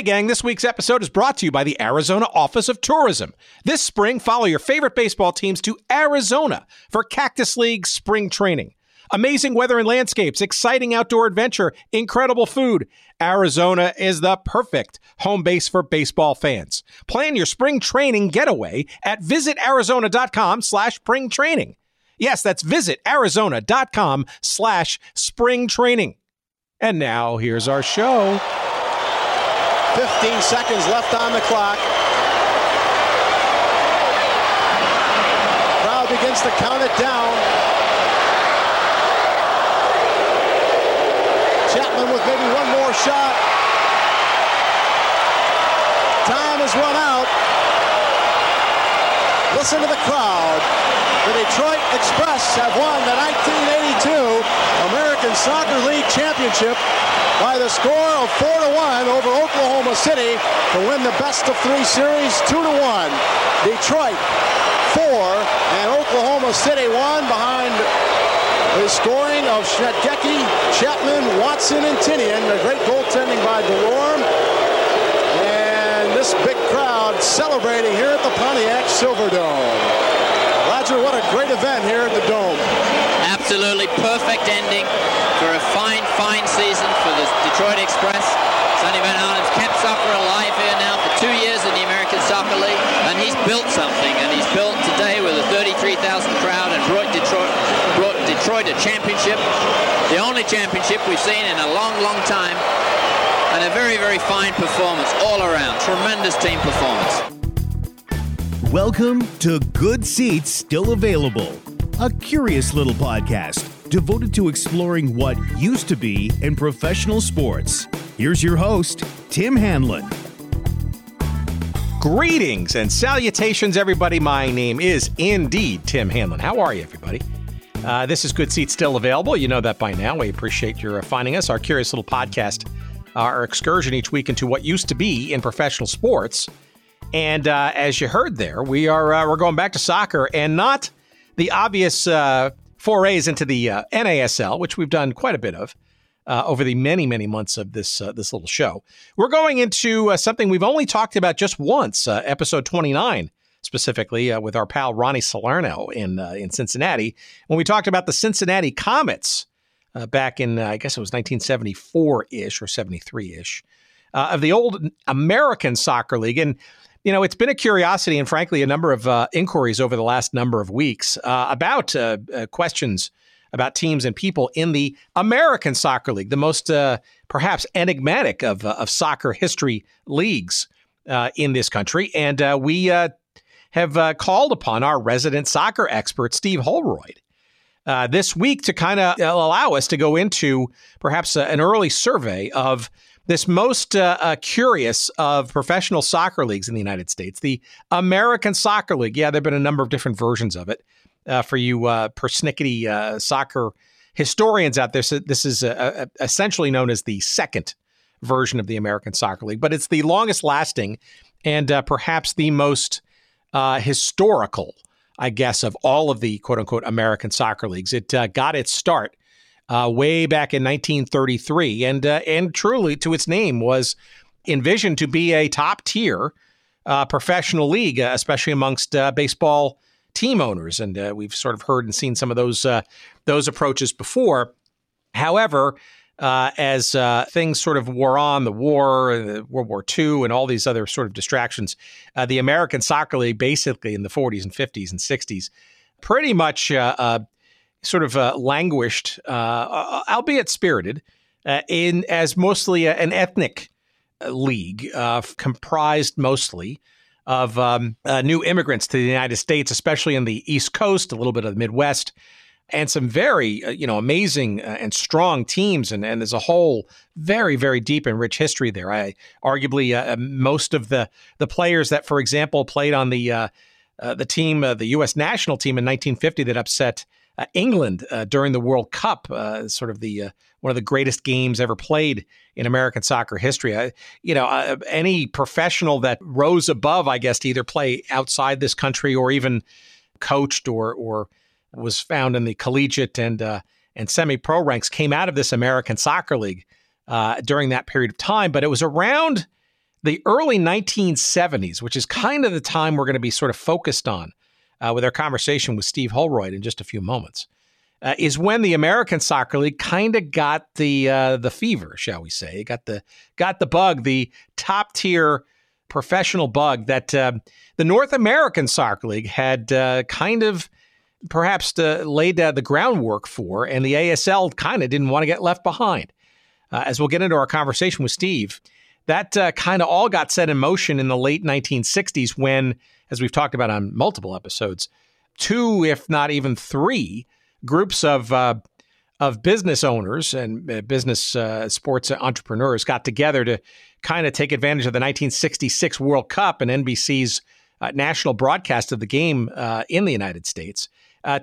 Hey, gang, this week's episode is brought to you by the Arizona Office of Tourism. This spring, follow your favorite baseball teams to Arizona for Cactus League spring training. Amazing weather and landscapes, exciting outdoor adventure, incredible food. Arizona is the perfect home base for baseball fans. Plan your spring training getaway at visitarizona.com slash spring training. Yes, that's visitarizona.com slash spring training. And now here's our show. 15 seconds left on the clock. Crowd begins to count it down. Chapman with maybe one more shot. Time has run out. Listen to the crowd. The Detroit Express have won the 1982 American Soccer League Championship by the score of 4 to 1 over Oklahoma City to win the best of 3 series 2 to 1. Detroit 4 and Oklahoma City 1 behind the scoring of Schnettgecki, Chapman, Watson, and Tinian. A great goaltending by DeLorme. And this big crowd celebrating here at the Pontiac Silverdome. What a great event here at the Dome. Absolutely perfect ending for a fine, fine season for the Detroit Express. Sonny Van Arnam's kept soccer alive here now for two years in the American Soccer League, and he's built something, and he's built today with a 33,000 crowd and brought Detroit, brought Detroit a championship, the only championship we've seen in a long, long time, and a very, very fine performance all around. Tremendous team performance. Welcome to Good Seats Still Available, a curious little podcast devoted to exploring what used to be in professional sports. Here's your host, Tim Hanlon. Greetings and salutations, everybody. My name is indeed Tim Hanlon. How are you, everybody? Uh, this is Good Seats Still Available. You know that by now. We appreciate your uh, finding us. Our curious little podcast, uh, our excursion each week into what used to be in professional sports. And uh, as you heard there, we are uh, we're going back to soccer and not the obvious uh, forays into the NASL, which we've done quite a bit of uh, over the many many months of this uh, this little show. We're going into uh, something we've only talked about just once, episode 29 specifically with our pal Ronnie Salerno in in Cincinnati when we talked about the Cincinnati Comets back in I guess it was 1974 ish or 73 ish. of the old American Soccer League. And you know, it's been a curiosity and, frankly, a number of uh, inquiries over the last number of weeks uh, about uh, questions about teams and people in the American Soccer League, the most perhaps enigmatic of, of soccer history leagues in this country. And we have called upon our resident soccer expert, Steve Holroyd. Uh, this week to kind of allow us to go into perhaps uh, an early survey of this most uh, uh, curious of professional soccer leagues in the United States, the American Soccer League. Yeah, there have been a number of different versions of it. Uh, for you uh, persnickety uh, soccer historians out there, so this is uh, essentially known as the second version of the American Soccer League, but it's the longest lasting and perhaps the most historical, I guess, of all of the quote unquote American soccer leagues. It got its start uh, way back in 1933, and uh, and truly to its name was envisioned to be a top tier uh, professional league, uh, especially amongst uh, baseball team owners. And uh, we've sort of heard and seen some of those those approaches before. However, as things sort of wore on, the war, World War II, and all these other sort of distractions, the American Soccer League, basically in the 40s and 50s and 60s, pretty much sort of uh, languished, uh, uh albeit spirited, uh, in as mostly a, an ethnic uh, league comprised mostly of um, new immigrants to the United States, especially in the East Coast, a little bit of the Midwest, and some very you know amazing and strong teams, and, and there's a whole very very deep and rich history there. I arguably most of the the players that, for example, played on the the team, the U.S. national team in 1950 that upset uh, England uh, during the World Cup, uh, sort of the uh, one of the greatest games ever played in American soccer history. You know, uh, any professional that rose above, I guess, to either play outside this country or even coached or or was found in the collegiate and uh, and semi pro ranks came out of this American Soccer League during that period of time. But it was around the early 1970s, which is kind of the time we're going to be sort of focused on uh, with our conversation with Steve Holroyd in just a few moments, uh, is when the American Soccer League kind of got the uh, the fever, shall we say? It got the got the bug, the top tier professional bug that uh, the North American Soccer League had uh, kind of perhaps laid the groundwork for, and the ASL kind of didn't want to get left behind. Uh, as we'll get into our conversation with Steve, that uh, kind of all got set in motion in the late 1960s when, as we've talked about on multiple episodes, two, if not even three, groups of uh, of business owners and uh, business uh, sports entrepreneurs got together to kind of take advantage of the 1966 World Cup and NBC's uh, national broadcast of the game uh, in the United States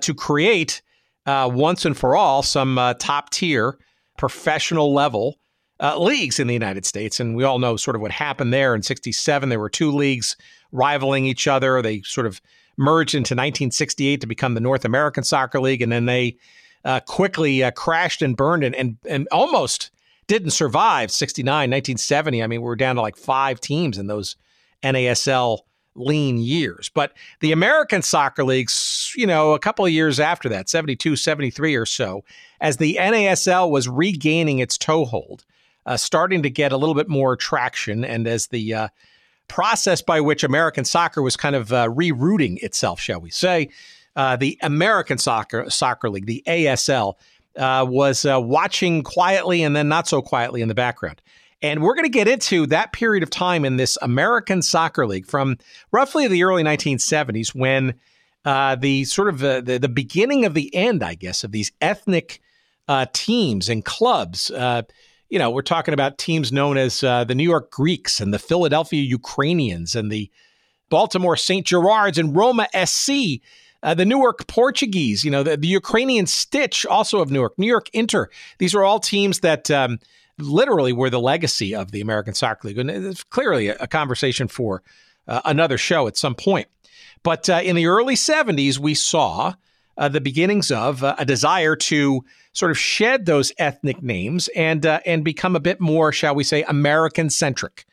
to create once and for all some top tier professional level uh, leagues in the United States. And we all know sort of what happened there in 67. There were two leagues rivaling each other. They sort of merged into 1968 to become the North American Soccer League. And then they uh, quickly uh, crashed and burned and, and, and almost didn't survive 69, 1970. I mean, we were down to like five teams in those NASL lean years. But the American Soccer Leagues, you know, a couple of years after that, 72, 73 or so, as the NASL was regaining its toehold, uh, starting to get a little bit more traction, and as the uh, process by which American soccer was kind of uh, rerouting itself, shall we say, uh, the American Soccer Soccer League, the ASL, uh, was uh, watching quietly and then not so quietly in the background. And we're going to get into that period of time in this American Soccer League from roughly the early 1970s when uh, the sort of uh, the, the beginning of the end, I guess, of these ethnic teams and clubs you know, we're talking about teams known as uh, the New York Greeks and the Philadelphia Ukrainians and the Baltimore St. Gerards and Roma SC, uh, the Newark Portuguese, you know, the, the, Ukrainian Stitch, also of Newark, New York Inter. These are all teams that um, literally were the legacy of the American Soccer League. And it's clearly a, a conversation for uh, another show at some point. But uh, in the early 70s, we saw uh, the beginnings of uh, a desire to sort of shed those ethnic names and uh, and become a bit more, shall we say, American centric,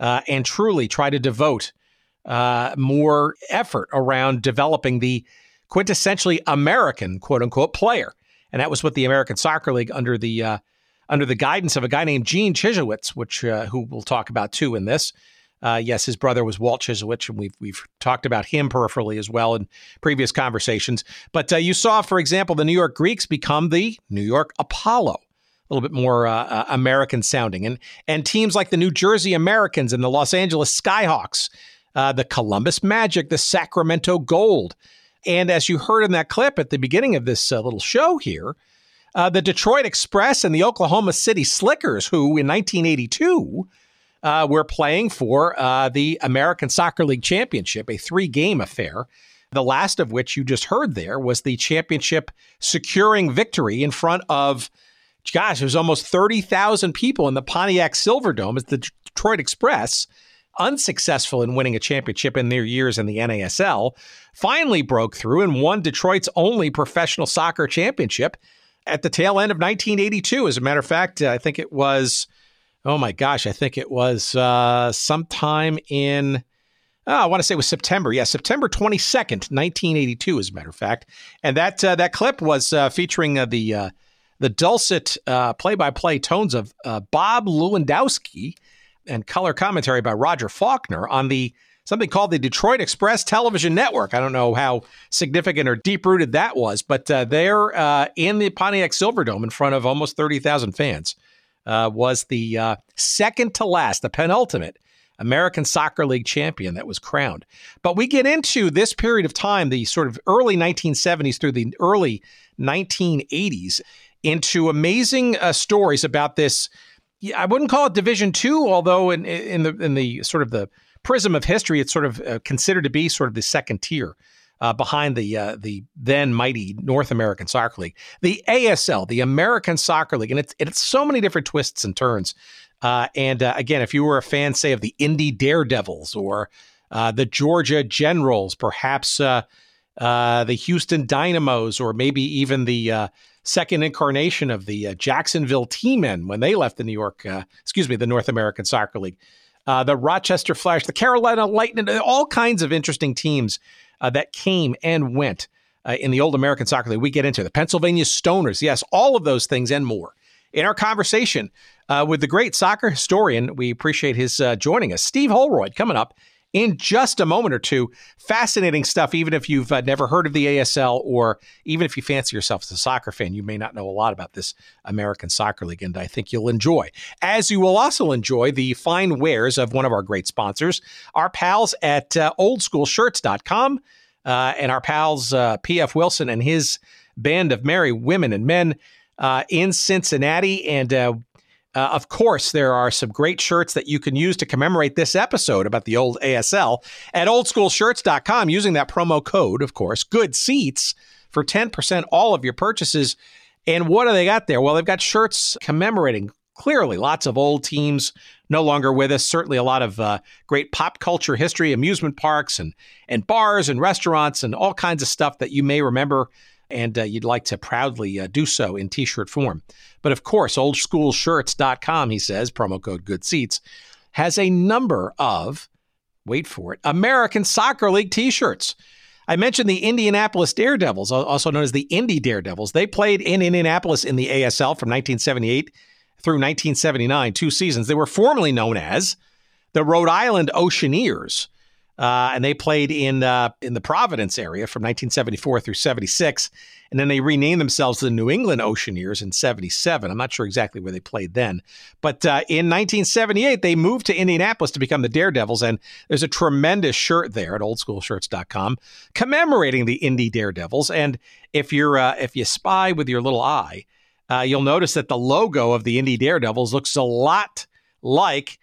uh, and truly try to devote uh, more effort around developing the quintessentially American quote unquote player. And that was what the American Soccer League under the uh, under the guidance of a guy named Gene Chyzowych, which who we'll talk about too in this. Uh, yes, his brother was Walt Chyzowych, and we've we've talked about him peripherally as well in previous conversations. But uh, you saw, for example, the New York Greeks become the New York Apollo, a little bit more uh, uh American sounding, and and teams like the New Jersey Americans and the Los Angeles Skyhawks, uh, the Columbus Magic, the Sacramento Gold, and as you heard in that clip at the beginning of this uh, little show here. the Detroit Express and the Oklahoma City Slickers, who in 1982 uh, we're playing for uh, the American Soccer League Championship, a three game affair. The last of which you just heard there was the championship securing victory in front of, gosh, it was almost 30,000 people in the Pontiac Silverdome as the Detroit Express, unsuccessful in winning a championship in their years in the NASL, finally broke through and won Detroit's only professional soccer championship at the tail end of 1982. As a matter of fact, I think it was oh my gosh, I think it was uh, sometime in, oh, I want to say it was September. Yeah, September 22nd, 1982, as a matter of fact. And that uh, that clip was uh, featuring uh, the uh, the dulcet play by play tones of Bob Lewandowski and color commentary by Roger Faulkner on the something called the Detroit Express Television Network. I don't know how significant or deep rooted that was, but they're in the Pontiac Silverdome in front of almost 30,000 fans uh, was the uh, second to last, the penultimate American Soccer League champion that was crowned. But we get into this period of time, the sort of early 1970s through the early 1980s, into amazing uh, stories about this. I wouldn't call it Division Two, although in in the in the sort of the prism of history, it's sort of uh, considered to be sort of the second tier uh, behind the uh, the then mighty North American Soccer League, the ASL, the American Soccer League, and it's it's so many different twists and turns. Uh, and uh, again, if you were a fan, say of the Indy Daredevils or uh, the Georgia Generals, perhaps uh, the Houston Dynamos, or maybe even the second incarnation of the Jacksonville Tea Men when they left the New York, excuse me, the North American Soccer League. the Rochester Flash, the Carolina Lightning, all kinds of interesting teams uh, that came and went uh, in the old American Soccer League. We get into the Pennsylvania Stoners, yes, all of those things and more in our conversation uh, with the great soccer historian. We appreciate his uh, joining us, Steve Holroyd, coming up in just a moment or two. Fascinating stuff, even if you've uh, never heard of the ASL or even if you fancy yourself as a soccer fan, you may not know a lot about this American Soccer League, and I think you'll enjoy. As you will also enjoy the fine wares of one of our great sponsors, our pals at uh, oldschoolshirts.com uh, and our pals uh, P.F. Wilson and his band of merry women and men uh, in Cincinnati. And uh, of course, there are some great shirts that you can use to commemorate this episode about the old ASL at oldschoolshirts.com using that promo code, of course, good seats for 10% all of your purchases. And what do they got there? Well, they've got shirts commemorating clearly lots of old teams no longer with us. Certainly a lot of uh, great pop culture history, amusement parks and, and bars and restaurants and all kinds of stuff that you may remember and uh, you'd like to proudly uh, do so in t shirt form. But of course, oldschoolshirts.com, he says, promo code good seats, has a number of, wait for it, American Soccer League t shirts. I mentioned the Indianapolis Daredevils, also known as the Indy Daredevils. They played in Indianapolis in the ASL from 1978 through 1979, two seasons. They were formerly known as the Rhode Island Oceaneers. Uh, and they played in uh, in the Providence area from 1974 through 76, and then they renamed themselves the New England Oceaneers in 77. I'm not sure exactly where they played then, but uh, in 1978 they moved to Indianapolis to become the Daredevils, and there's a tremendous shirt there at OldSchoolShirts.com commemorating the Indy Daredevils. And if you're uh, if you spy with your little eye, uh, you'll notice that the logo of the Indy Daredevils looks a lot like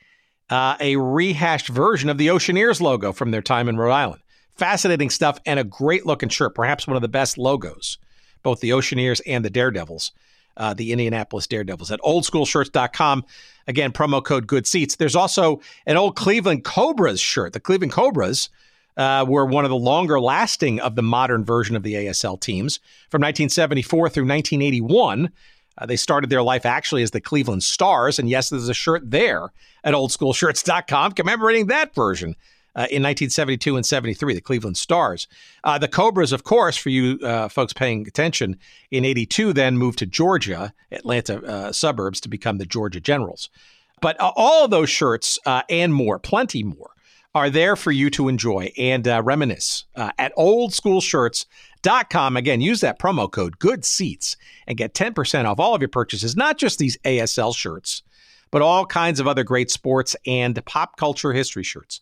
uh, a rehashed version of the Oceaneers logo from their time in Rhode Island. Fascinating stuff and a great looking shirt, perhaps one of the best logos, both the Oceaneers and the Daredevils, uh, the Indianapolis Daredevils at oldschoolshirts.com. Again, promo code good seats. There's also an old Cleveland Cobras shirt. The Cleveland Cobras uh, were one of the longer lasting of the modern version of the ASL teams from 1974 through 1981. Uh, they started their life actually as the Cleveland Stars. And yes, there's a shirt there at oldschoolshirts.com commemorating that version. Uh, in 1972 and 73, the Cleveland Stars. Uh, the Cobras, of course, for you uh, folks paying attention, in 82 then moved to Georgia, Atlanta uh, suburbs, to become the Georgia Generals. But uh, all of those shirts uh, and more, plenty more, are there for you to enjoy and reminisce at oldschoolshirts.com. Again, use that promo code Good Seats and get 10% off all of your purchases, not just these ASL shirts but all kinds of other great sports and pop culture history shirts.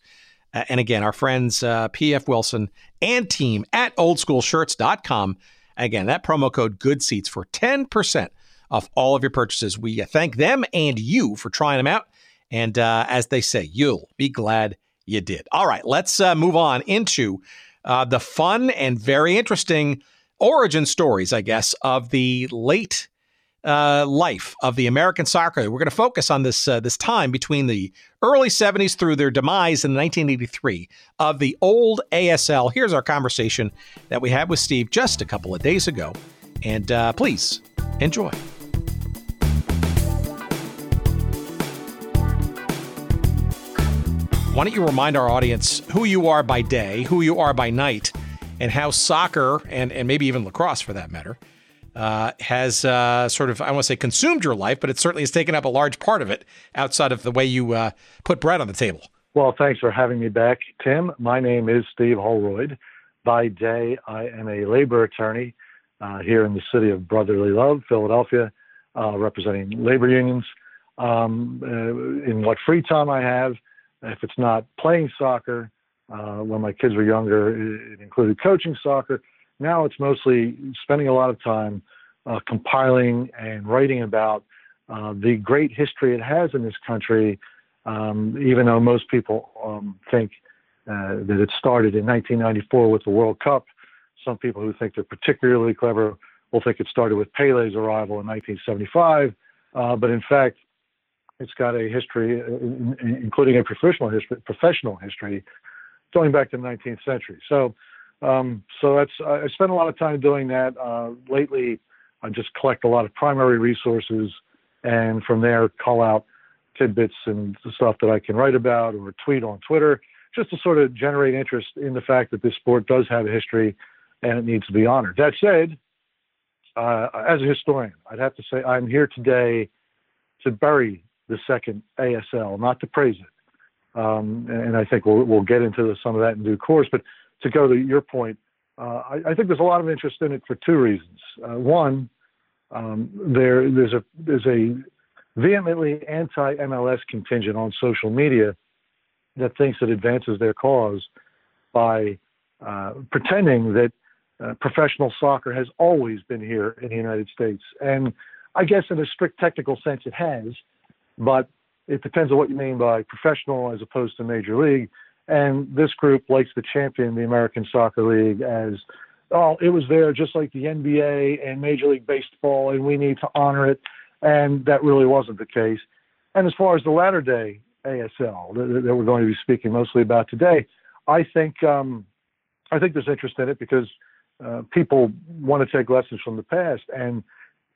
Uh, and again, our friends uh, PF Wilson and team at oldschoolshirts.com. Again, that promo code good seats for 10% off all of your purchases. We uh, thank them and you for trying them out. And uh, as they say, you'll be glad you did. All right, let's uh, move on into uh, the fun and very interesting origin stories, I guess, of the late uh, life of the American Soccer. We're going to focus on this uh, this time between the early 70s through their demise in 1983 of the old ASL. Here's our conversation that we had with Steve just a couple of days ago, and uh, please enjoy. Why don't you remind our audience who you are by day, who you are by night, and how soccer and, and maybe even lacrosse for that matter uh, has uh, sort of, I want to say consumed your life, but it certainly has taken up a large part of it outside of the way you uh, put bread on the table. Well, thanks for having me back, Tim. My name is Steve Holroyd. By day, I am a labor attorney uh, here in the city of brotherly love, Philadelphia, uh, representing labor unions. Um, uh, in what free time I have, if it's not playing soccer, when my kids were younger, it included coaching soccer now it's mostly spending a lot of time uh, compiling and writing about uh, the great history it has in this country, um, even though most people um, think uh, that it started in 1994 with the World Cup. Some people who think they're particularly clever will think it started with Pele's arrival in 1975. Uh, but in fact, it's got a history, uh, including a professional history, professional history, going back to the 19th century. So um, so that's I spend a lot of time doing that. Uh, lately, I just collect a lot of primary resources, and from there call out tidbits and stuff that I can write about or tweet on Twitter, just to sort of generate interest in the fact that this sport does have a history and it needs to be honored. That said, uh, as a historian, I'd have to say I'm here today to bury the second ASL, not to praise it. Um, and I think we'll, we'll get into some of that in due course. But to go to your point, uh, I, I, think there's a lot of interest in it for two reasons. Uh, one, um, there there's a there's a vehemently anti-MLS contingent on social media that thinks it advances their cause by uh, pretending that uh, professional soccer has always been here in the United States. And I guess in a strict technical sense, it has, but it depends on what you mean by professional as opposed to major league. And this group likes to champion the American Soccer League as, oh, it was there just like the NBA and Major League Baseball, and we need to honor it. And that really wasn't the case. And as far as the latter day ASL that, that we're going to be speaking mostly about today, I think um, I think there's interest in it because uh, people want to take lessons from the past, and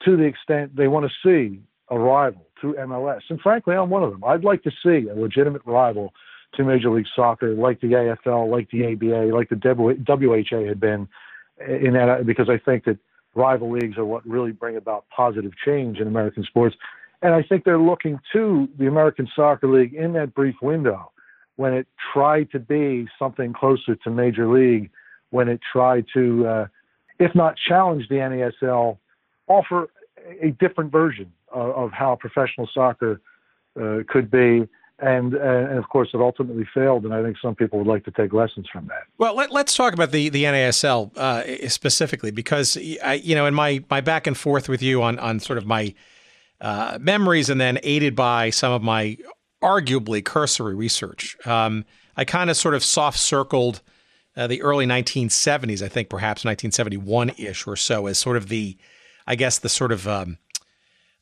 to the extent they want to see a rival to MLS. And frankly, I'm one of them. I'd like to see a legitimate rival to Major League Soccer, like the AFL, like the ABA, like the WHA had been, in that because I think that rival leagues are what really bring about positive change in American sports. And I think they're looking to the American Soccer League in that brief window when it tried to be something closer to Major League, when it tried to, uh, if not challenge the NASL, offer a different version of, of how professional soccer uh, could be. And and of course it ultimately failed. And i think some people would like to take lessons from that. Well let, us talk about the the nasl uh, specifically because I, you know in my my back and forth with you on on sort of my uh, memories and then aided by some of my arguably cursory research um, i kind of sort of soft circled uh, the early 1970s i think perhaps 1971-ish or so as sort of the i guess the sort of um,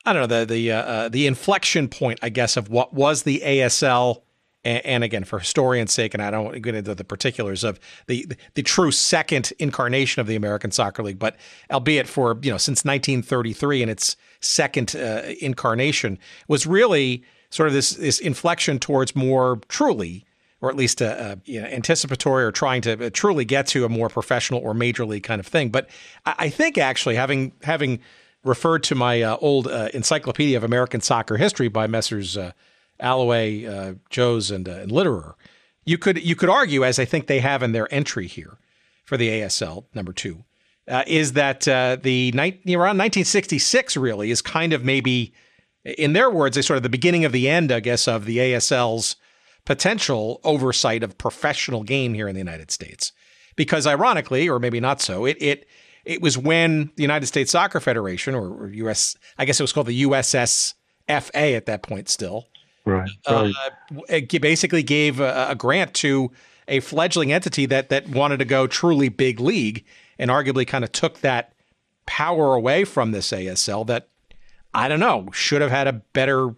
I don't know the the uh, uh, the inflection point, I guess, of what was the ASL, and, and, again, for historian's sake, and I don't want to get into the particulars of the, the, the true second incarnation of the American Soccer League, but albeit for you know since 1933 in its second uh, incarnation, was really sort of this this inflection towards more truly. Or at least a, a you know, anticipatory, or trying to uh, truly get to a more professional or major league kind of thing. But I, I think actually having having referred to my uh, old uh, Encyclopedia of American Soccer History by Messrs. Uh, Allaway, uh, Jose, and, uh, and Litterer. You could you could argue, as I think they have in their entry here for the ASL number two, uh, is that the ni- around 1966 really is kind of maybe, in their words, a sort of the beginning of the end, I guess, of the ASL's potential oversight of professional game here in the United States. Because ironically, or maybe not so, it it it was when the United States Soccer Federation, or, US, I guess it was called the USSFA at that point still, right, uh, it basically gave a, a grant to a fledgling entity that that wanted to go truly big league, and arguably kind of took that power away from this ASL that I don't know should have had a better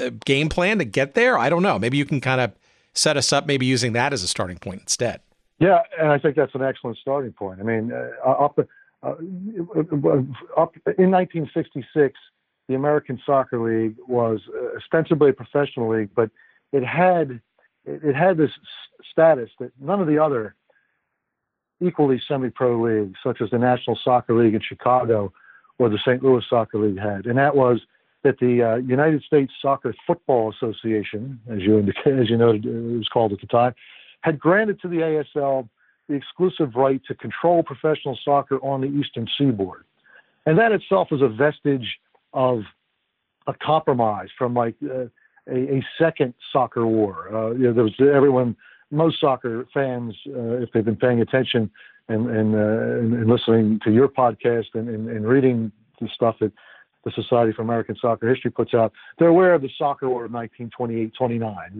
uh, game plan to get there. I don't know. Maybe you can kind of set us up, maybe using that as a starting point instead. Yeah, and I think that's an excellent starting point. I mean, uh, up, uh, up in 1966, the American Soccer League was uh, ostensibly a professional league, but it had it had this status that none of the other equally semi-pro leagues, such as the National Soccer League in Chicago or the St. Louis Soccer League, had, and that was that the uh, United States Soccer Football Association, as you indicated, as you noted, it was called at the time, had granted to the ASL the exclusive right to control professional soccer on the Eastern Seaboard. And that itself is a vestige of a compromise from like uh, a, a, second soccer war. Uh, you know, there was everyone, most soccer fans, uh, if they've been paying attention and and, uh, and, and listening to your podcast and, and, and reading the stuff that the Society for American Soccer History puts out, they're aware of the soccer war of 1928-29.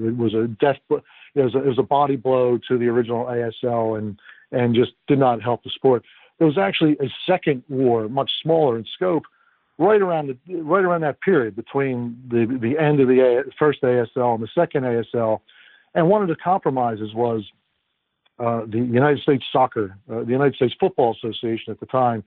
It was a death, it was a, it was a body blow to the original ASL and and just did not help the sport. There was actually a second war, much smaller in scope, right around the right around that period between the the end of the a, first ASL and the second ASL, and one of the compromises was uh, the United States Soccer, uh, the United States Football Association at the time,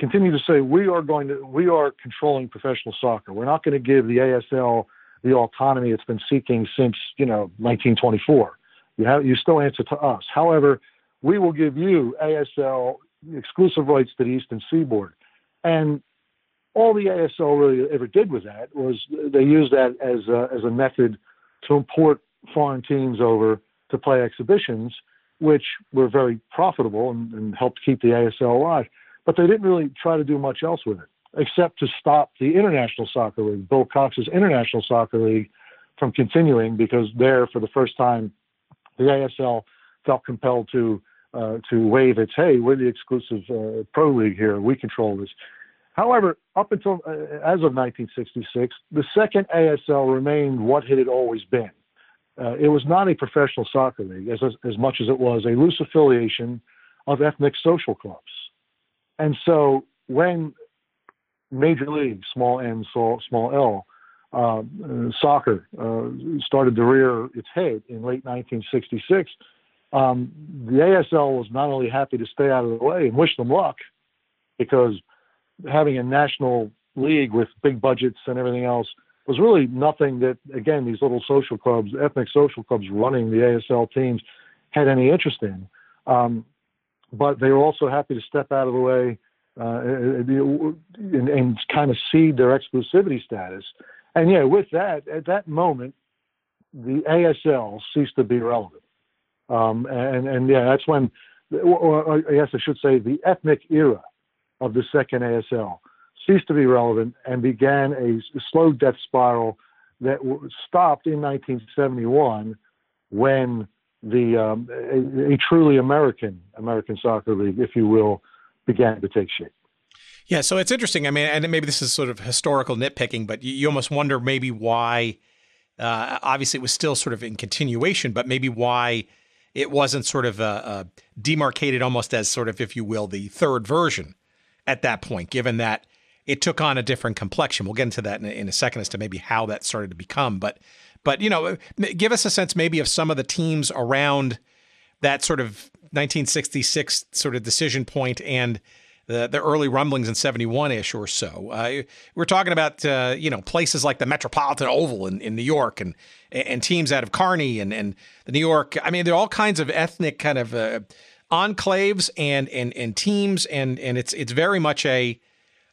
continue to say we are going to we are controlling professional soccer. We're not going to give the ASL the autonomy it's been seeking since you know 1924. You have you still answer to us. However, we will give you ASL exclusive rights to the Eastern Seaboard, and all the ASL really ever did with that was they used that as a, as a method to import foreign teams over to play exhibitions, which were very profitable and, and helped keep the ASL alive. But they didn't really try to do much else with it, except to stop the International Soccer League, Bill Cox's International Soccer League, from continuing because there, for the first time, the ASL felt compelled to uh, to wave its hey, we're the exclusive uh, pro league here, we control this. However, up until uh, as of 1966, the second ASL remained what it had always been uh, it was not a professional soccer league as, as much as it was a loose affiliation of ethnic social clubs. And so when Major League, small n, small l, uh, soccer uh, started to rear its head in late 1966, um, the ASL was not only happy to stay out of the way and wish them luck, because having a national league with big budgets and everything else was really nothing that, again, these little social clubs, ethnic social clubs running the ASL teams had any interest in. Um, but they were also happy to step out of the way uh, and, and, kind of cede their exclusivity status. And yeah, with that, at that moment, the ASL ceased to be relevant. Um, and, and yeah, that's when, or I guess I should say, the ethnic era of the second ASL ceased to be relevant and began a slow death spiral that stopped in 1971 when the um, a, a, truly American American soccer league, if you will, began to take shape. Yeah, so it's interesting. I mean, and maybe this is sort of historical nitpicking, but you, you almost wonder maybe why. Uh, obviously, it was still sort of in continuation, but maybe why it wasn't sort of uh, uh, demarcated almost as sort of, if you will, the third version at that point, given that it took on a different complexion. We'll get into that in in a second as to maybe how that started to become. But but you know, give us a sense maybe of some of the teams around that sort of 1966 sort of decision point and the, the early rumblings in 71 ish or so. Uh, we're talking about, uh, you know, places like the Metropolitan Oval in, in New York and, and teams out of Kearny and, and the New York. I mean, there are all kinds of ethnic kind of uh, enclaves and, and, and teams. And, and it's, it's very much a,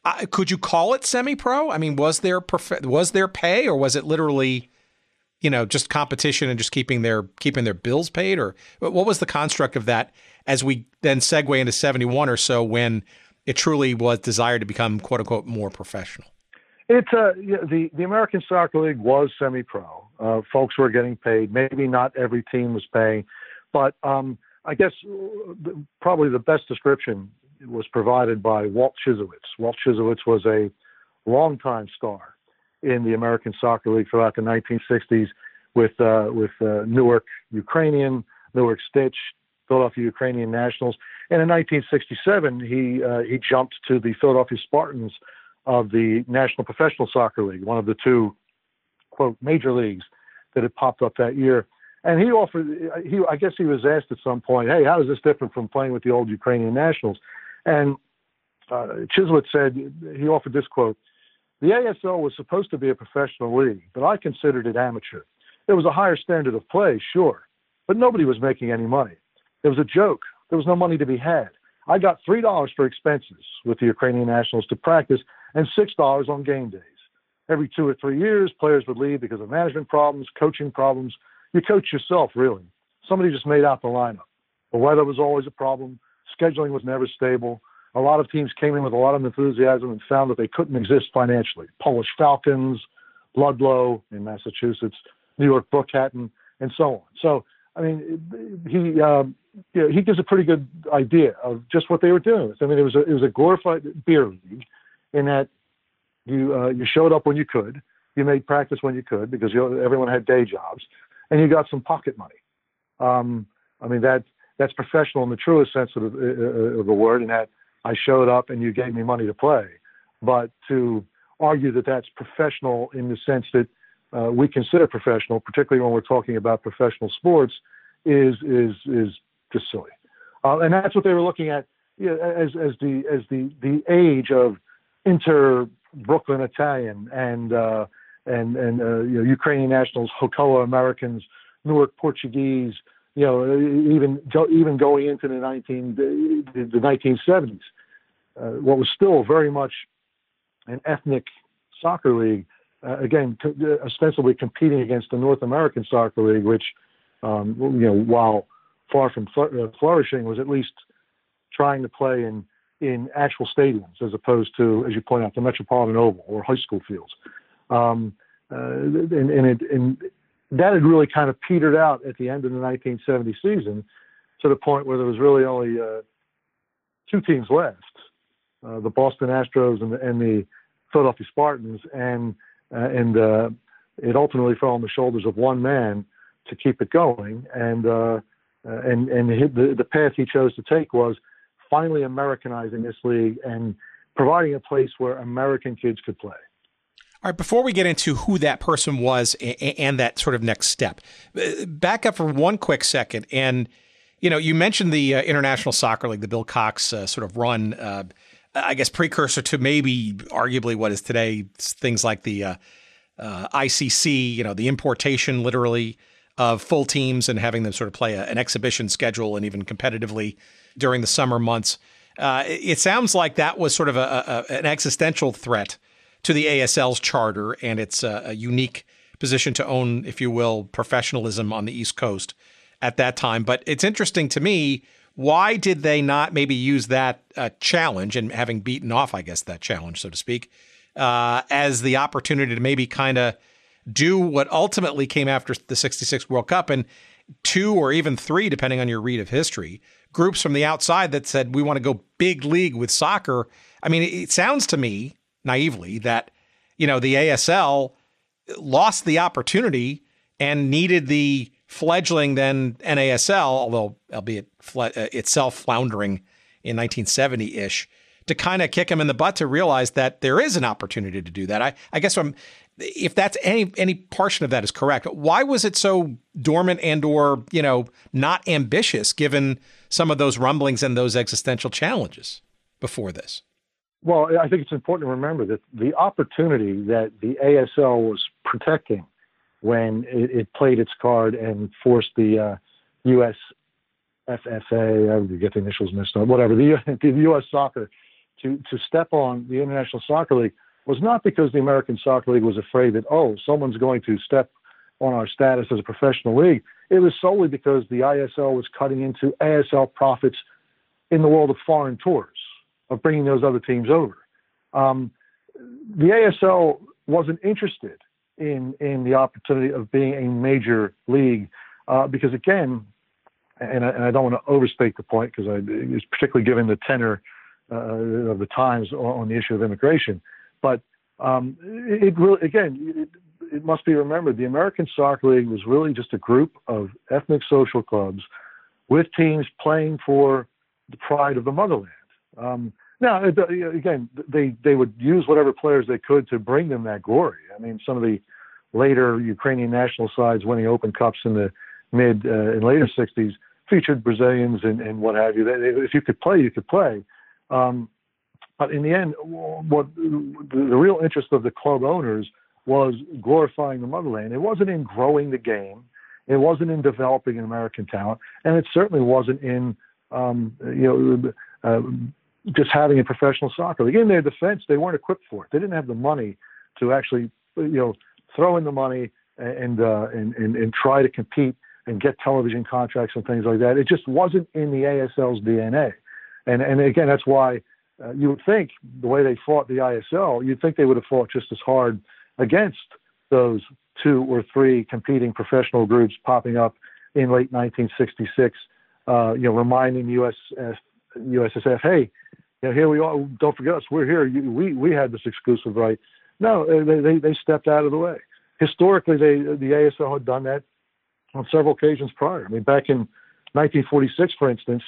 uh, could you call it semi-pro? I mean, was there prof- was there pay, or was it literally, you know, just competition and just keeping their keeping their bills paid, or what was the construct of that? As we then segue into seventy-one or so, when it truly was desired to become quote unquote more professional. It's uh, the the American Soccer League was semi-pro. Uh, folks were getting paid. Maybe not every team was paying, but um, I guess uh, probably the best description was provided by Walt Chyzowych. Walt Chyzowych was a longtime star in the American Soccer League throughout the 1960s with uh, with uh, Newark Ukrainian, Newark Stitch, Philadelphia Ukrainian Nationals, and in 1967 he uh, he jumped to the Philadelphia Spartans of the National Professional Soccer League, one of the two quote major leagues that had popped up that year. And he offered, he I guess he was asked at some point, hey, how is this different from playing with the old Ukrainian Nationals? And uh, Chyzowych said, he offered this quote The ASL was supposed to be a professional league, but I considered it amateur. There was a higher standard of play, sure, but nobody was making any money. It was a joke. There was no money to be had. I got $3 for expenses with the Ukrainian Nationals to practice and $6 on game days. Every two or three years, players would leave because of management problems, coaching problems. You coach yourself, really. Somebody just made out the lineup. The weather was always a problem. Scheduling was never stable. A lot of teams came in with a lot of enthusiasm and found that they couldn't exist financially. Polish Falcons, Ludlow in Massachusetts, New York Brookhaven, and so on. So, I mean, he um, you know, he gives a pretty good idea of just what they were doing. I mean, it was a it was a glorified beer league, in that you uh, you showed up when you could, you made practice when you could because you, everyone had day jobs, and you got some pocket money. Um, I mean that that's professional in the truest sense of the, uh, of the word, in that I showed up and you gave me money to play. But to argue that that's professional in the sense that uh, we consider professional, particularly when we're talking about professional sports, is is is just silly. Uh, and that's what they were looking at you know, as as the as the the age of inter Brooklyn Italian and uh, and and uh, you know Ukrainian nationals, Hakoah Americans, Newark Portuguese, you know even even going into the 19 the, the 1970s, uh, what was still very much an ethnic soccer league. Uh, again, co- uh, ostensibly competing against the North American Soccer League, which um, you know while far from uh, flourishing, was at least trying to play in in actual stadiums as opposed to, as you point out, the Metropolitan Oval or high school fields. Um, uh, and, and, it, and that had really kind of petered out at the end of the 1970 season to the point where there was really only uh, two teams left uh, the Boston Astros and the, and the Philadelphia Spartans. And, uh, and uh, it ultimately fell on the shoulders of one man to keep it going. And, uh, uh, and, and the, the path he chose to take was finally Americanizing this league and providing a place where American kids could play. All right, before we get into who that person was and that sort of next step, uh, back up for one quick second. And, you know, you mentioned the uh, International Soccer League, the Bill Cox uh, sort of run, uh, I guess, precursor to maybe arguably what is today things like the uh, uh, ICC, you know, the importation literally of full teams and having them sort of play a, an exhibition schedule and even competitively during the summer months. It sounds like that was sort of a, a, an existential threat to the ASL's charter and its uh, a unique position to own, if you will, professionalism on the East Coast at that time. But it's interesting to me. Why did they not maybe use that uh, challenge and having beaten off, I guess, that challenge, so to speak, uh, as the opportunity to maybe kind of do what ultimately came after the 66 World Cup and two or even three, depending on your read of history, groups from the outside that said, we want to go big league with soccer. I mean, it sounds to me naively that, you know, the ASL lost the opportunity and needed the fledgling then NASL, although albeit fle- uh, itself floundering in 1970 ish, to kind of kick him in the butt to realize that there is an opportunity to do that. I, I guess I'm, if that's any any portion of that is correct, why was it so dormant and or you know not ambitious given some of those rumblings and those existential challenges before this? Well, I think it's important to remember that the opportunity that the ASL was protecting when it, it played its card and forced the uh, U.S. FFA, I get the initials mixed up, whatever, the, the U.S. Soccer to, to step on the International Soccer League was not because the American Soccer League was afraid that, oh, someone's going to step on our status as a professional league. It was solely because the ISL was cutting into ASL profits in the world of foreign tours, of bringing those other teams over. Um, the ASL wasn't interested in in the opportunity of being a major league uh, because again, and I, and I, don't want to overstate the point because it's particularly given the tenor uh, of the times on, on, the issue of immigration, but um, it, it, really again it, it must be remembered the American Soccer League was really just a group of ethnic social clubs with teams playing for the pride of the motherland. Um, now, again, they they would use whatever players they could to bring them that glory. I mean, some of the later Ukrainian national sides winning Open Cups in the mid uh, and later '60s featured Brazilians and, and what have you. They, if you could play, you could play. Um, but in the end, what the, the real interest of the club owners was glorifying the motherland. It wasn't in growing the game. It wasn't in developing an American talent, and it certainly wasn't in um, you know uh, just having a professional soccer league. In their defense, they weren't equipped for it. They didn't have the money to actually you know throw in the money and uh, and, and and try to compete and get television contracts and things like that. It just wasn't in the ASL's DNA, and and again, that's why. Uh, you would think the way they fought the ISL, you'd think they would have fought just as hard against those two or three competing professional groups popping up in late 1966, uh, you know, reminding USF, USSF, hey, you know, here we are. Don't forget us. We're here. You, we we had this exclusive right. No, they, they they stepped out of the way. Historically, they the ASL had done that on several occasions prior. I mean, back in 1946, for instance,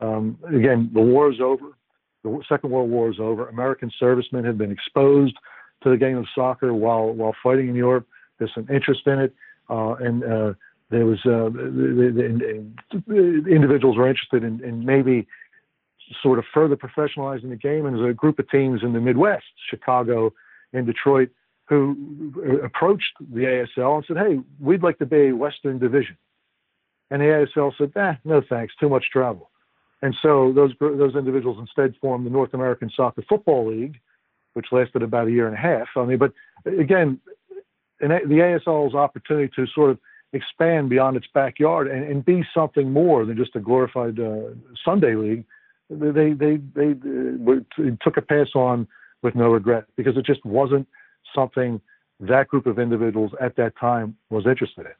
um, again, the war is over. The Second World War is over. American servicemen had been exposed to the game of soccer while while fighting in Europe. There's some interest in it, uh, and uh, there was uh, the, the, the, individuals were interested in, in, maybe sort of further professionalizing the game. And there's a group of teams in the Midwest, Chicago and Detroit, who approached the ASL and said, "Hey, we'd like to be a Western division," and the ASL said, "Eh, no thanks, too much travel." And so those those individuals instead formed the North American Soccer Football League, which lasted about a year and a half. I mean, but again, the ASL's opportunity to sort of expand beyond its backyard and, and be something more than just a glorified uh, Sunday league, they they they, uh, they took a pass on with no regret because it just wasn't something that group of individuals at that time was interested in.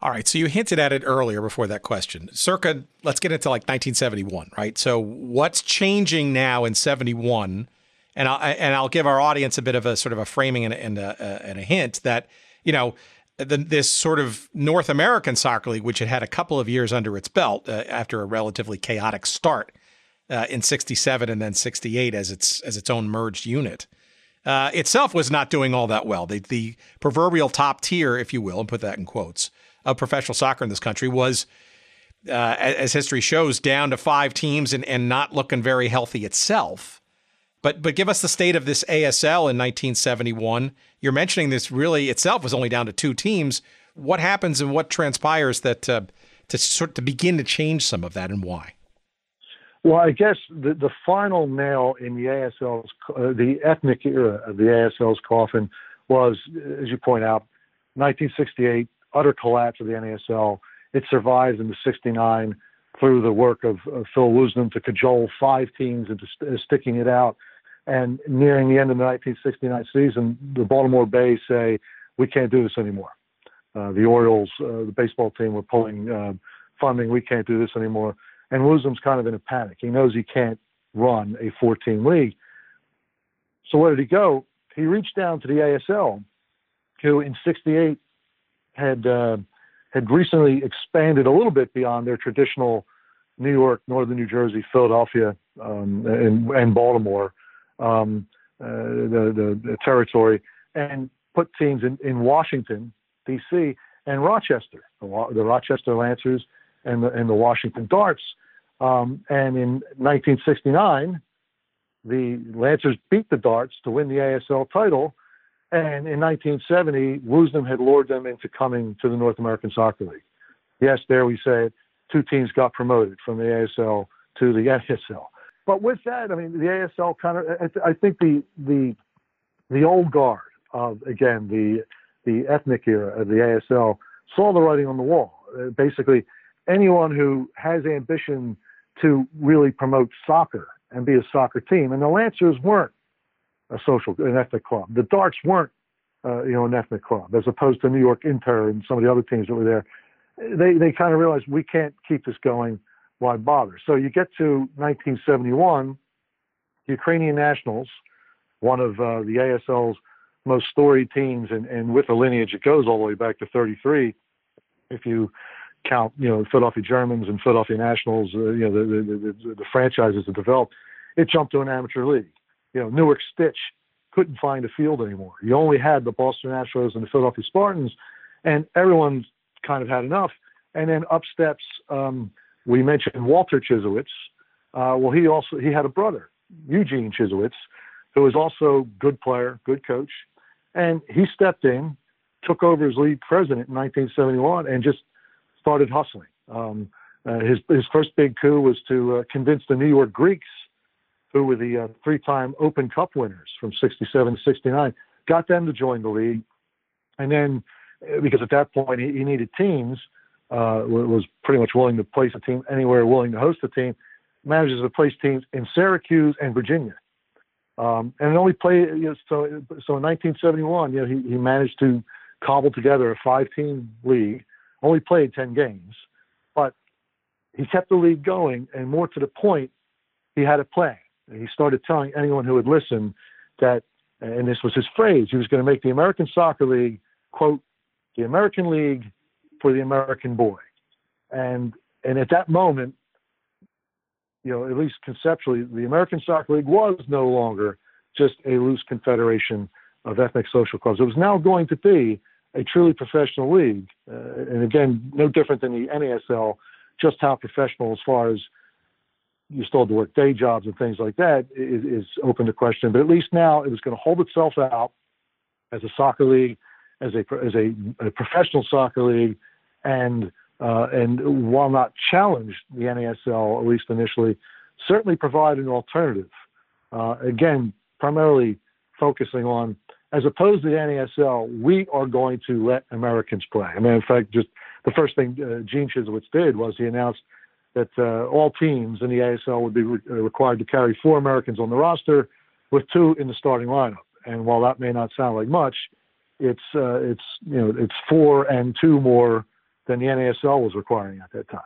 All right, so you hinted at it earlier before that question. Circa, let's get into like 1971, right? So what's changing now in 71? And I'll, and I'll give our audience a bit of a sort of a framing and, and, a, uh, and a hint that, you know, the, this sort of North American Soccer League, which had had a couple of years under its belt uh, after a relatively chaotic start uh, in 67 and then 68 as its, as its own merged unit, uh, itself was not doing all that well. The, the proverbial top tier, if you will, and put that in quotes, of professional soccer in this country was, uh, as history shows, down to five teams and, and not looking very healthy itself. But but give us the state of this ASL in 1971. You're mentioning this really itself was only down to two teams. What happens and what transpires that uh, to sort to begin to change some of that and why? Well, I guess the, the final nail in the ASL's, uh, the ethnic era of the ASL's coffin was, as you point out, 1968, utter collapse of the NASL. It survives into 69 through the work of, of Phil Woosnam to cajole five teams into st- uh, sticking it out. And nearing the end of the 1969 season, the Baltimore Bay say, we can't do this anymore. Uh, the Orioles, uh, the baseball team, were pulling uh, funding. We can't do this anymore. And Woosnam's kind of in a panic. He knows he can't run a 14 league. So where did he go? He reached down to the ASL, who in 68 had uh, had recently expanded a little bit beyond their traditional New York, Northern New Jersey, Philadelphia, um, and, and, Baltimore, um, uh, the, the, the, territory, and put teams in, in Washington, D.C., and Rochester, the, the Rochester Lancers and the, and the Washington Darts. Um, and in 1969, the Lancers beat the Darts to win the ASL title. And in 1970, Woosnam had lured them into coming to the North American Soccer League. Yes, there we say it. two teams got promoted from the ASL to the NASL. But with that, I mean, the ASL kind of, I think the the the old guard of again the the ethnic era of the ASL saw the writing on the wall. Uh, basically, anyone who has ambition to really promote soccer and be a soccer team, and the Lancers weren't a social an ethnic club. The Darts weren't uh, you know an ethnic club, as opposed to New York Inter and some of the other teams that were there. They they kind of realized we can't keep this going. Why bother? So you get to 1971, Ukrainian Nationals, one of uh, the ASL's most storied teams, and, and with a lineage it goes all the way back to 33. If you count, you know, Philadelphia Germans and Philadelphia Nationals, uh, you know, the, the, the, the franchises that developed, it jumped to an amateur league. You know, Newark Sitch couldn't find a field anymore. You only had the Boston Astros and the Philadelphia Spartans, and everyone kind of had enough. And then up steps, um, we mentioned Walter Chyzowych. Uh, well, he also he had a brother, Eugene Chyzowych, who was also good player, good coach, and he stepped in, took over as league president in 1971, and just started hustling. Um, uh, his his first big coup was to uh, convince the New York Greeks, who were the uh, three-time Open Cup winners from '67 to '69, got them to join the league, and then uh, because at that point he, he needed teams, uh, was pretty much willing to place a team anywhere, willing to host a team, manages to place teams in Syracuse and Virginia. Um, and only played you know, so so in 1971, you know, he, he managed to cobble together a five-team league only played 10 games, but he kept the league going. And more to the point, he had a plan. He started telling anyone who would listen that, and this was his phrase, he was going to make the American Soccer League, quote, the American League for the American boy. And, and at that moment, you know, at least conceptually, the American Soccer League was no longer just a loose confederation of ethnic social clubs. It was now going to be a truly professional league. Uh, and again, no different than the NASL, just how professional as far as you still had to work day jobs and things like that is, is open to question. But at least now it was going to hold itself out as a soccer league, as a as a, a professional soccer league, and uh, and while not challenge the NASL at least initially, certainly provide an alternative. Uh, again, primarily focusing on as opposed to the NASL, we are going to let Americans play. I mean, in fact, just the first thing uh, Gene Chyzowych did was he announced that uh, all teams in the ASL would be re- uh, required to carry four Americans on the roster, with two in the starting lineup. And while that may not sound like much, it's uh, it's you know it's four and two more than the NASL was requiring at that time.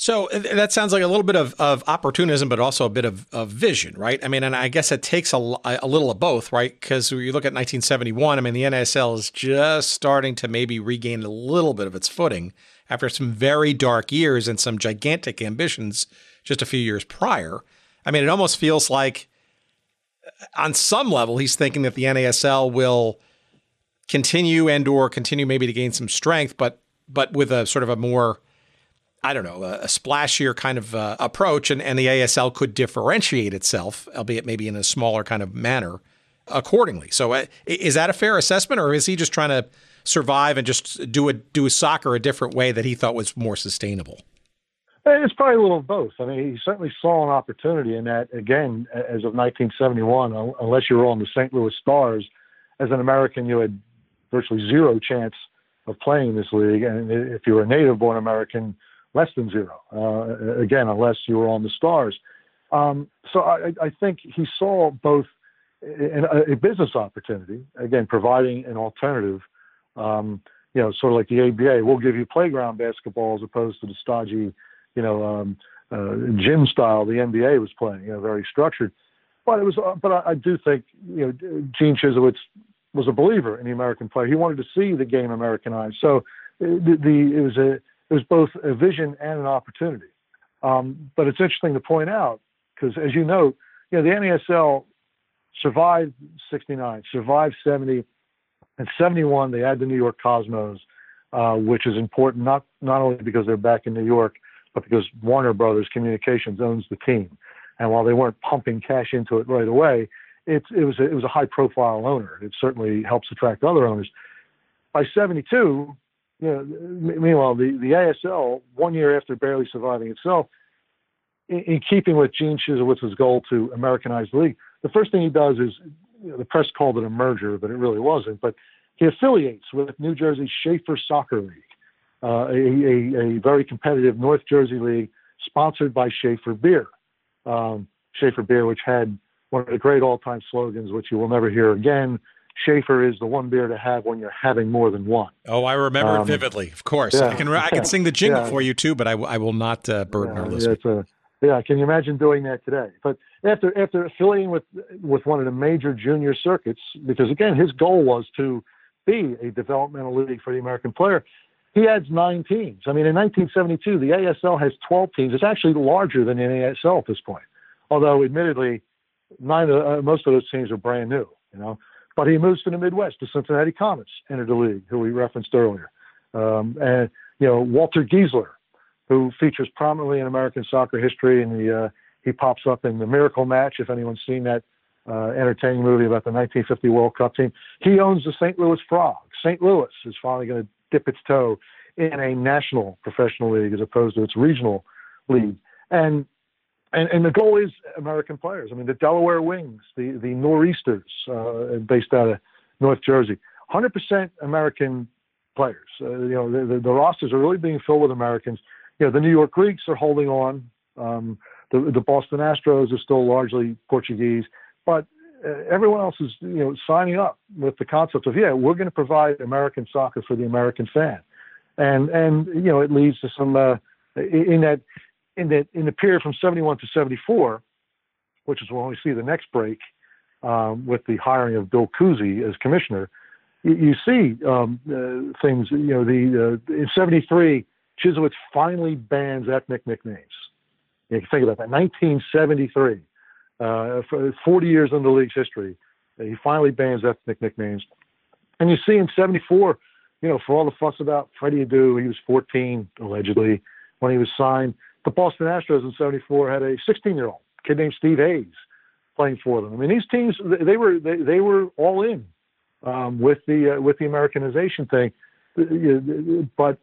So that sounds like a little bit of, of opportunism, but also a bit of, of vision, right? I mean, and I guess it takes a, a little of both, right? Because you look at 1971, I mean, the NASL is just starting to maybe regain a little bit of its footing after some very dark years and some gigantic ambitions just a few years prior. I mean, it almost feels like uh, on some level he's thinking that the NASL will continue and or continue maybe to gain some strength, but but with a sort of a more I don't know, a, a splashier kind of uh, approach, and, and the ASL could differentiate itself, albeit maybe in a smaller kind of manner, accordingly. So, uh, is that a fair assessment, or is he just trying to survive and just do a do soccer a different way that he thought was more sustainable? It's probably a little of both. I mean, he certainly saw an opportunity in that. Again, as of 1971, unless you were on the St. Louis Stars, as an American, you had virtually zero chance of playing in this league, and if you were a native-born American less than zero. Uh, again, unless you were on the stars. Um, so I, I, think he saw both a, a, business opportunity, again, providing an alternative. Um, you know, sort of like the ABA, we'll give you playground basketball as opposed to the stodgy, you know, um, uh, gym style the NBA was playing. You know, very structured. But it was, uh, but I, I, do think, you know, Gene Chyzowych was a believer in the American player. He wanted to see the game Americanized. So the, the it was a it was both a vision and an opportunity. Um, but it's interesting to point out because, as you know, you know the NASL survived '69, survived '70, and '71 they had the New York Cosmos, uh, which is important not not only because they're back in New York, but because Warner Brothers Communications owns the team. And while they weren't pumping cash into it right away, it, it was a, it was a high profile owner. It certainly helps attract other owners. By '72, you know, meanwhile, the, the ASL, one year after barely surviving itself, in, in keeping with Gene Chyzowych's goal to Americanize the league, the first thing he does is you know, the press called it a merger, but it really wasn't. But he affiliates with New Jersey Schaefer Soccer League, uh, a, a, a, very competitive North Jersey league sponsored by Schaefer Beer. Um, Schaefer Beer, which had one of the great all-time slogans, which you will never hear again, Schaefer is the one beer to have when you're having more than one. Oh, I remember um, it vividly. Of course, yeah, I can I can sing the jingle yeah. for you too, but I, I will not uh, burden yeah, our listeners. A, yeah, can you imagine doing that today? But after after affiliating with with one of the major junior circuits, because again, his goal was to be a developmental league for the American player. He adds nine teams. I mean, in 1972, the ASL has 12 teams. It's actually larger than the ASL at this point, although admittedly, nine uh, most of those teams are brand new. You know, but he moves to the Midwest. The Cincinnati Comets entered the league, who we referenced earlier. Um, and, you know, Walter Giesler, who features prominently in American soccer history. And the, uh, he pops up in the Miracle Match, if anyone's seen that uh, entertaining movie about the 1950 World Cup team. He owns the St. Louis Frogs. St. Louis is finally going to dip its toe in a national professional league as opposed to its regional league. And and, and the goal is American players. I mean, the Delaware Wings, the the Nor'easters, uh, based out of North Jersey, 100% American players. Uh, you know, the, the, the, rosters are really being filled with Americans. You know, the New York Greeks are holding on. Um, the, the Boston Astros are still largely Portuguese, but uh, everyone else is you know signing up with the concept of yeah, we're going to provide American soccer for the American fan, and and you know it leads to some uh, in that in the in the period from 71 to 74, which is when we see the next break um, with the hiring of Bill Cousy as commissioner, you, you see um, uh, things. You know, the uh, in 73, Chyzowych finally bans ethnic nicknames. You can think about that. 1973, uh, 40 years in the league's history, he finally bans ethnic nicknames. And you see in 74, you know, for all the fuss about Freddie Adu, he was 14 allegedly when he was signed the Boston Astros in '74 had a 16-year-old kid named Steve Hayes playing for them. I mean, these teams they were they, they were all in um, with the uh, with the Americanization thing, but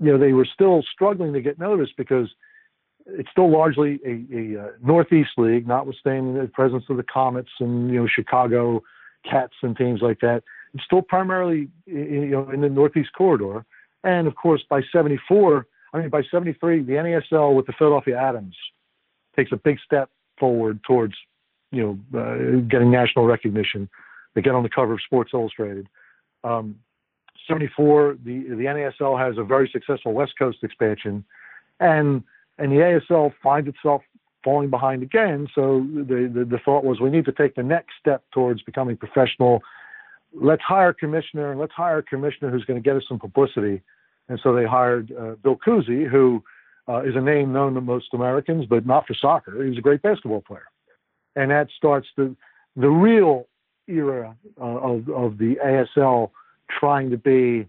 you know they were still struggling to get noticed because it's still largely a, a, uh, Northeast league, notwithstanding the presence of the Comets and you know Chicago Cats and teams like that. It's still primarily you know in the Northeast corridor, and of course by '74, I mean by '73, the NASL with the Philadelphia Atoms takes a big step forward towards you know uh, getting national recognition. They get on the cover of Sports Illustrated. Um, 74, the the NASL has a very successful West Coast expansion, and and the ASL finds itself falling behind again. So the, the, the thought was we need to take the next step towards becoming professional. Let's hire a commissioner, and let's hire a commissioner who's going to get us some publicity. And so they hired uh, Bill Cousy, who uh, is a name known to most Americans, but not for soccer. He was a great basketball player, and that starts the the real era uh, of of the ASL trying to be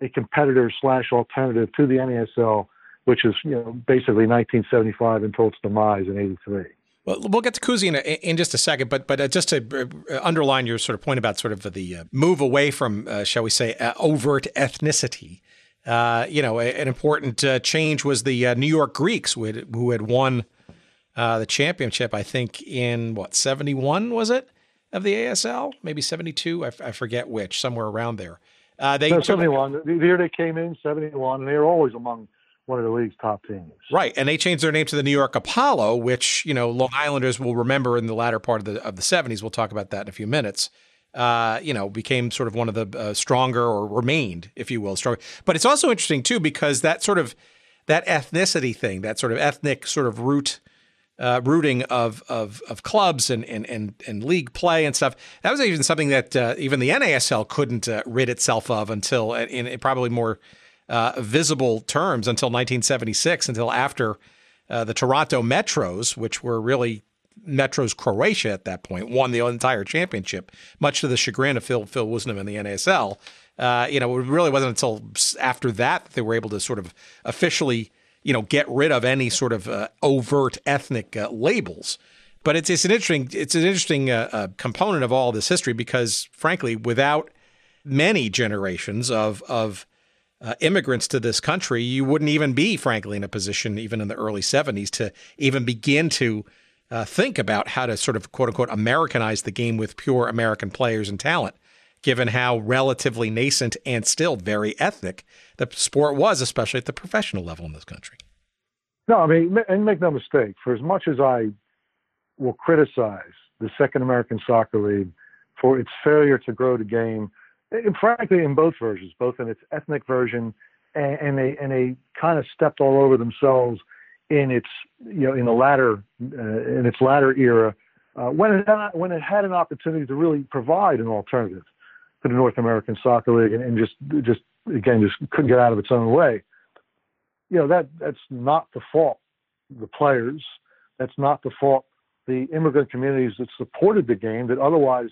a competitor slash alternative to the NASL which is you know basically 1975 until its demise in '83. Well, we'll get to Cousy in, in just a second, but but uh, just to uh, underline your sort of point about sort of the uh, move away from, uh, shall we say, uh, overt ethnicity. Uh, you know, a, an important uh, change was the uh, New York Greeks who had, who had won uh, the championship. I think in what 71 was it of the ASL, maybe 72. I, f- I forget which, somewhere around there. they no, 71. the year they came in, 71, and they were always among one of the league's top teams. Right, and they changed their name to the New York Apollo, which you know Long Islanders will remember in the latter part of the of the seventies. We'll talk about that in a few minutes. Uh, you know, became sort of one of the uh, stronger or remained, if you will, stronger. But it's also interesting too because that sort of that ethnicity thing, that sort of ethnic sort of root. Uh, rooting of, of of clubs and, and and and league play and stuff. That was even something that uh, even the NASL couldn't uh, rid itself of until in, in probably more uh, visible terms until 1976, until after uh, the Toronto Metros, which were really Metros Croatia at that point, won the entire championship, much to the chagrin of Phil Phil Woosnam and the NASL. Uh, you know, it really wasn't until after that that they were able to sort of officially, you know, get rid of any sort of uh, overt ethnic uh, labels. But it's it's an interesting it's an interesting uh, uh, component of all this history because, frankly, without many generations of of uh, immigrants to this country, you wouldn't even be, frankly, in a position, even in the early 70s, to even begin to uh, think about how to sort of quote unquote Americanize the game with pure American players and talent, given how relatively nascent and still very ethnic the sport was, especially at the professional level in this country. No, I mean, and make no mistake, for as much as I will criticize the Second American Soccer League for its failure to grow the game and frankly, in both versions, both in its ethnic version and, and they and they kind of stepped all over themselves in its you know in the latter uh, in its latter era uh, when it had, when it had an opportunity to really provide an alternative to the North American Soccer League and, and just just again just couldn't get out of its own way. You know that that's not the fault the players. That's not the fault the immigrant communities that supported the game that otherwise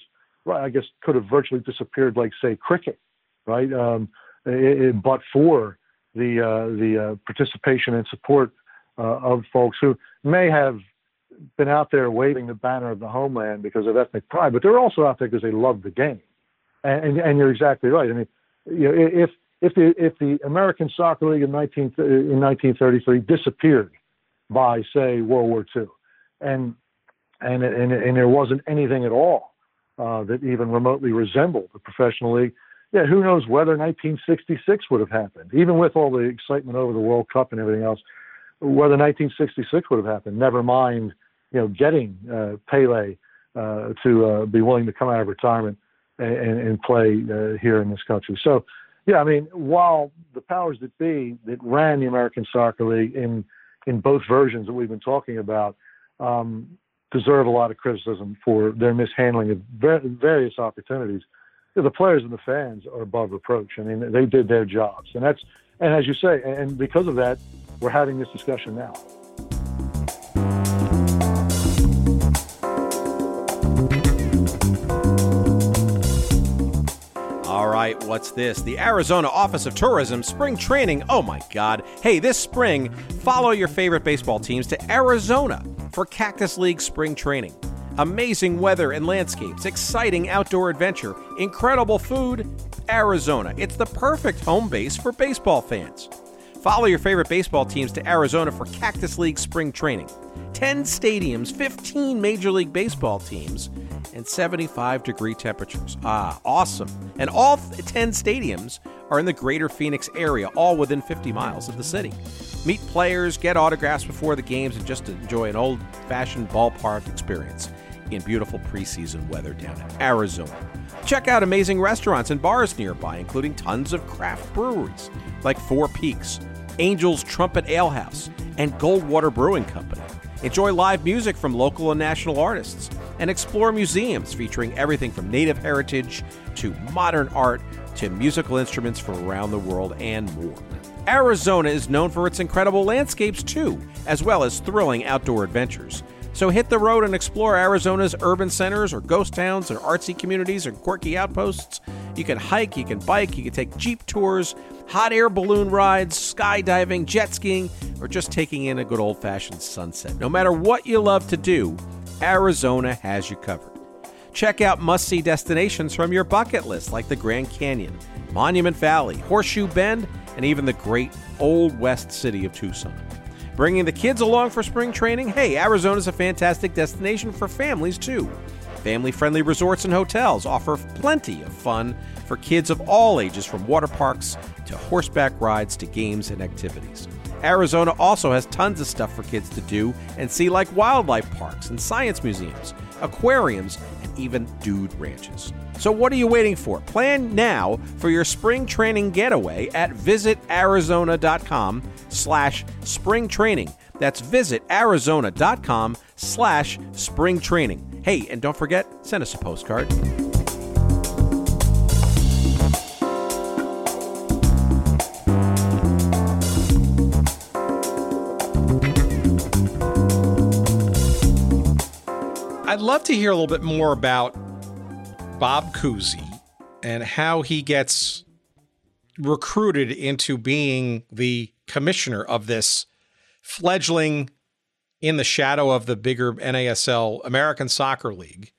I guess could have virtually disappeared, like say cricket, right? Um, it, it, but for the uh, the uh, participation and support uh, of folks who may have been out there waving the banner of the homeland because of ethnic pride, but they're also out there because they love the game. And, and, you're exactly right. I mean, you know, if if the if the American Soccer League in 19 in 1933 disappeared by say World War II, and and and and there wasn't anything at all uh, that even remotely resembled the professional league. Yeah, who knows whether 1966 would have happened, even with all the excitement over the World Cup and everything else, whether 1966 would have happened. Never mind, you know, getting uh, Pele uh, to uh, be willing to come out of retirement and, and play uh, here in this country. So, yeah, I mean, while the powers that be that ran the American Soccer League in in both versions that we've been talking about, um, deserve a lot of criticism for their mishandling of various opportunities. The players and the fans are above reproach. I mean, they did their jobs, and that's and as you say, and because of that, we're having this discussion now. All right, what's this? The Arizona Office of Tourism spring training. Oh my God. Hey, this spring, follow your favorite baseball teams to Arizona for Cactus League spring training. Amazing weather and landscapes, exciting outdoor adventure, incredible food. Arizona. It's the perfect home base for baseball fans. Follow your favorite baseball teams to Arizona for Cactus League spring training. 10 stadiums, 15 Major League Baseball teams, and 75 degree temperatures. Ah, awesome. And all 10 stadiums are in the greater Phoenix area, all within 50 miles of the city. Meet players, get autographs before the games, and just enjoy an old fashioned ballpark experience in beautiful preseason weather down in Arizona. Check out amazing restaurants and bars nearby, including tons of craft breweries like Four Peaks, Angel's Trumpet Ale House, and Goldwater Brewing Company. Enjoy live music from local and national artists, and explore museums featuring everything from native heritage to modern art to musical instruments from around the world and more. Arizona is known for its incredible landscapes too, as well as thrilling outdoor adventures. So hit the road and explore Arizona's urban centers or ghost towns or artsy communities or quirky outposts. You can hike, you can bike, you can take jeep tours, hot air balloon rides, skydiving, jet skiing, or just taking in a good old fashioned sunset. No matter what you love to do, Arizona has you covered. Check out must see destinations from your bucket list like the Grand Canyon, Monument Valley, Horseshoe Bend, and even the great Old West city of Tucson. Bringing the kids along for spring training? Hey, Arizona's a fantastic destination for families too. Family friendly resorts and hotels offer plenty of fun for kids of all ages, from water parks to horseback rides to games and activities. Arizona also has tons of stuff for kids to do and see, like wildlife parks and science museums, aquariums, and even dude ranches. So what are you waiting for? Plan now for your spring training getaway at visitarizona.com slash spring training. That's visitarizona.com slash spring training. Hey, and don't forget, send us a postcard. I'd love to hear a little bit more about Bob Cousy and how he gets recruited into being the commissioner of this fledgling in the shadow of the bigger NASL American Soccer League.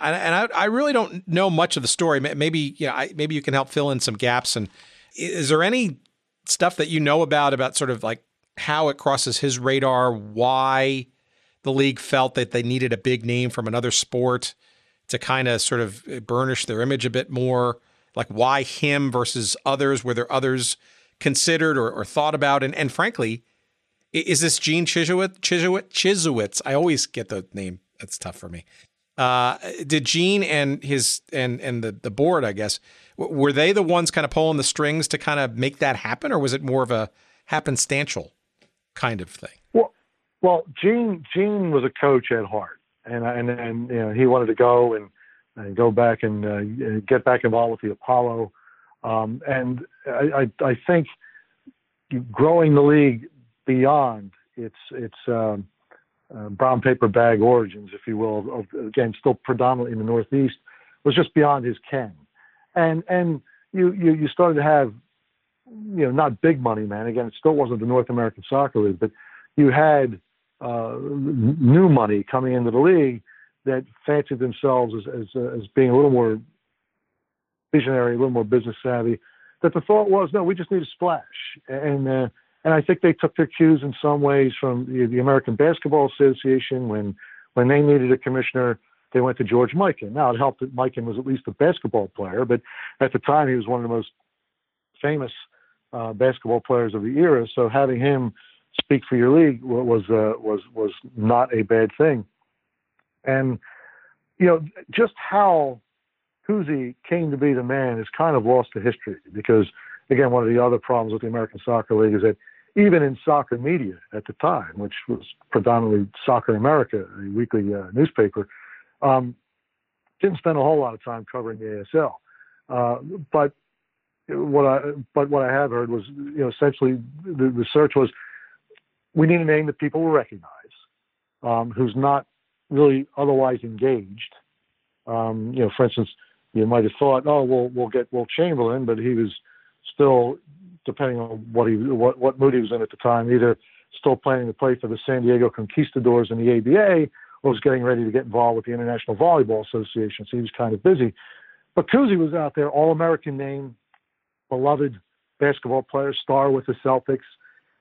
And, and I, I, really don't know much of the story. Maybe you know, I, maybe you can help fill in some gaps. And is there any stuff that you know about about sort of like how it crosses his radar? Why the league felt that they needed a big name from another sport to kind of sort of burnish their image a bit more? Like why him versus others? Were there others considered or, or thought about? And and frankly, is this Gene Chyzowych? Chyzowych? Chyzowych? I always get the name. That's tough for me. Uh, did Gene and his and and the the board, I guess, were they the ones kind of pulling the strings to kind of make that happen, or was it more of a happenstantial kind of thing? Well, Gene Gene was a coach at heart, and and and you know he wanted to go and, and go back and uh, get back involved with the Apollo, um, and I, I I think growing the league beyond its its um, uh, brown paper bag origins, if you will, of, again still predominantly in the Northeast, was just beyond his ken, and and you you you started to have you know not big money man. Again it still wasn't the North American Soccer League, but you had uh, new money coming into the league that fancied themselves as as, uh, as being a little more visionary, a little more business savvy. That the thought was, no, we just need a splash, and uh, and I think they took their cues in some ways from the, the American Basketball Association when when they needed a commissioner. They went to George Mikan. Now it helped that Mikan was at least a basketball player, but at the time he was one of the most famous uh, basketball players of the era. So having him speak for your league was uh, was was not a bad thing. And you know just how Cousy came to be the man is kind of lost to history because again one of the other problems with the American Soccer League is that even in soccer media at the time, which was predominantly Soccer America, a weekly uh, newspaper, um, didn't spend a whole lot of time covering the ASL. Uh, but what I but what I have heard was you know essentially the, the search was we need a name that people will recognize, um, who's not really otherwise engaged. Um, you know, for instance, you might have thought, oh, we'll we'll get Wilt Chamberlain, but he was still depending on what he what what mood he was in at the time, either still planning to play for the San Diego Conquistadors in the ABA, or was getting ready to get involved with the International Volleyball Association, so he was kind of busy. But Cousy was out there, All American name, beloved basketball player, star with the Celtics.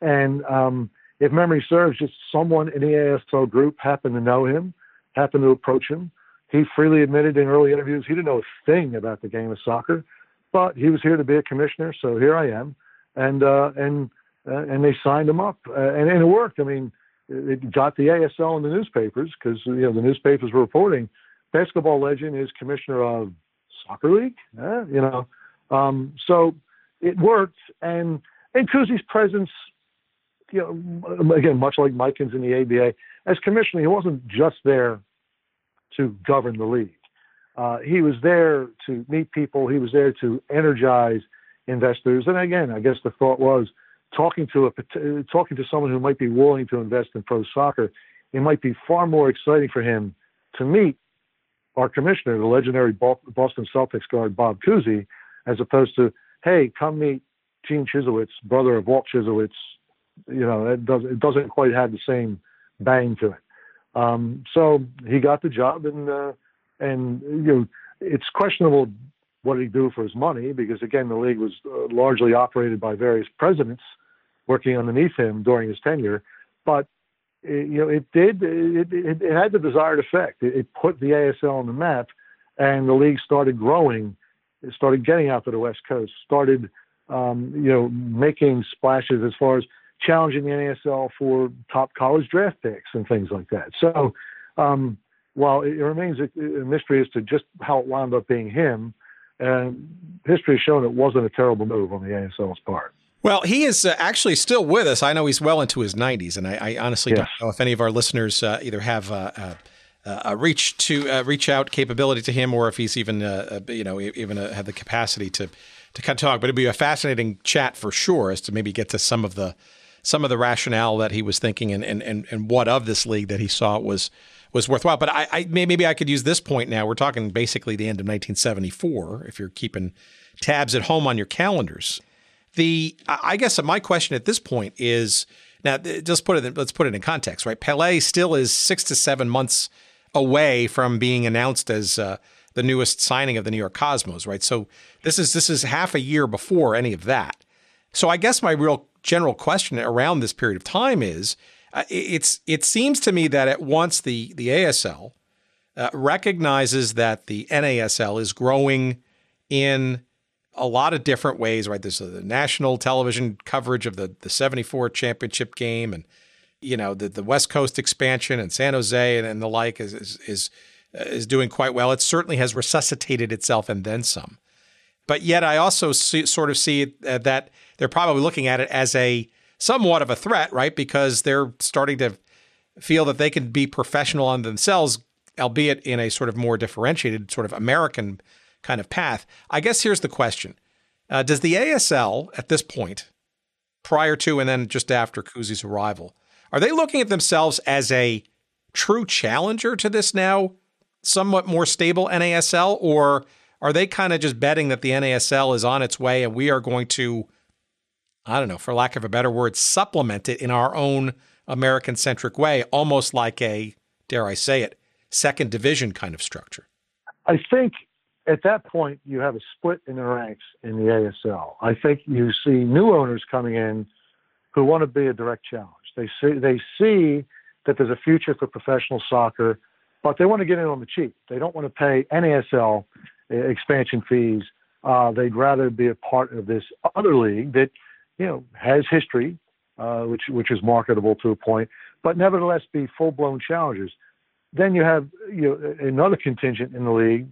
And um, if memory serves, just someone in the ASL group happened to know him, happened to approach him. He freely admitted in early interviews he didn't know a thing about the game of soccer, but he was here to be a commissioner, so here I am. And uh, and uh, and they signed him up, uh, and, and it worked. I mean, it got the ASL in the newspapers because you know the newspapers were reporting basketball legend is commissioner of soccer league. Eh? You know, um, so it worked, and and Cousy's presence, you know, again, much like Mike's in the ABA, as commissioner, he wasn't just there to govern the league. Uh, he was there to meet people. He was there to energize investors. And again, I guess the thought was talking to a talking to someone who might be willing to invest in pro soccer. It might be far more exciting for him to meet our commissioner, the legendary Boston Celtics guard Bob Cousy, as opposed to, hey, come meet Gene Chyzowych, brother of Walt Chyzowych. You know, it doesn't it doesn't quite have the same bang to it. Um, so he got the job, and uh, and you know, it's questionable what he do for his money because again, the league was uh, largely operated by various presidents working underneath him during his tenure, but it, you know, it did. It, it, it had the desired effect. It, it, put the ASL on the map, and the league started growing. It started getting out to the West Coast. Started, um, you know, making splashes as far as challenging the NASL for top college draft picks and things like that. So, um, while it remains a, a, mystery as to just how it wound up being him, and history has shown it wasn't a terrible move on the ASL's part. Well, he is uh, actually still with us. I know he's well into his 90s, and I, I honestly yes. don't know if any of our listeners uh, either have uh, uh, uh a reach to uh, reach out capability to him, or if he's even you know even have the capacity to to kind of talk. But it'd be a fascinating chat for sure, as to maybe get to some of the some of the rationale that he was thinking, and and and, and what of this league that he saw was was worthwhile. But I, I maybe I could use this point now. We're talking basically the end of 1974. If you're keeping tabs at home on your calendars the I guess my question at this point is now just put it let's put it in context, right? Pele still is six to seven months away from being announced as uh, the newest signing of the New York Cosmos, right? So this is this is half a year before any of that. So I guess my real general question around this period of time is uh, it's it seems to me that at once the the ASL uh, recognizes that the NASL is growing in a lot of different ways, right? There's the national television coverage of the, the 74 championship game and, you know, the, the West Coast expansion and San Jose and, and the like is, is, is, is doing quite well. It certainly has resuscitated itself and then some. But yet I also see, sort of see uh, that they're probably looking at it as a somewhat of a threat, right? Because they're starting to feel that they can be professional on themselves, albeit in a sort of more differentiated, sort of American kind of path. I guess here's the question uh, Does the ASL at this point, prior to and then just after Cousy's arrival, are they looking at themselves as a true challenger to this now somewhat more stable NASL, or are they kind of just betting that the NASL is on its way and we are going to, I don't know, for lack of a better word, supplement it in our own American centric way, almost like a, dare I say it, second division kind of structure? I think at that point, you have a split in the ranks in the ASL. I think you see new owners coming in who want to be a direct challenge. They see they see that there's a future for professional soccer, but they want to get in on the cheap. They don't want to pay NASL uh, expansion fees. Uh, they'd rather be a part of this other league that you know has history, uh, which which is marketable to a point, but nevertheless be full blown challengers. Then you have you know another contingent in the league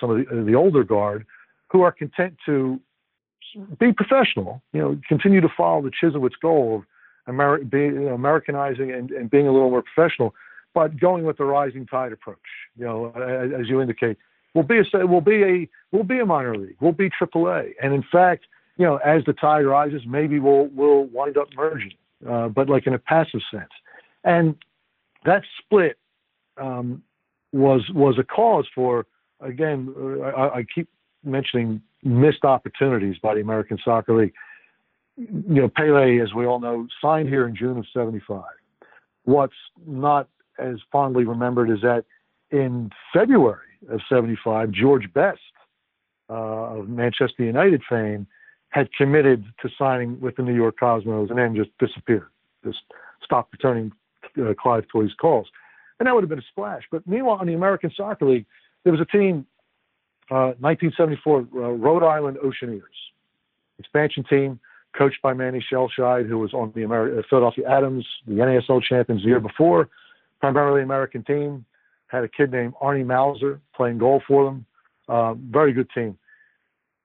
some of the, the older guard who are content to be professional, you know, continue to follow the Chyzowych goal of Amer- be, you know, Americanizing and, and being a little more professional, but going with the rising tide approach. You know, as, as you indicate, we'll be a we'll be a we'll be a minor league, we'll be AAA, and in fact, you know, as the tide rises, maybe we'll we'll wind up merging, uh, but like in a passive sense, and that split um, was was a cause for again, I, I keep mentioning missed opportunities by the American Soccer League. You know, Pele, as we all know, signed here in June of '75. What's not as fondly remembered is that in February of 75, George Best uh, of Manchester United fame had committed to signing with the New York Cosmos and then just disappeared, just stopped returning uh, Clive Toye's calls. And that would have been a splash. But meanwhile, in the American Soccer League, there was a team, uh, 1974, uh, Rhode Island Oceaneers, expansion team, coached by Manny Schellscheidt, who was on the uh, Philadelphia Atoms, the NASL champions the year before, primarily American team. Had a kid named Arnie Mausser playing goal for them. Uh, very good team.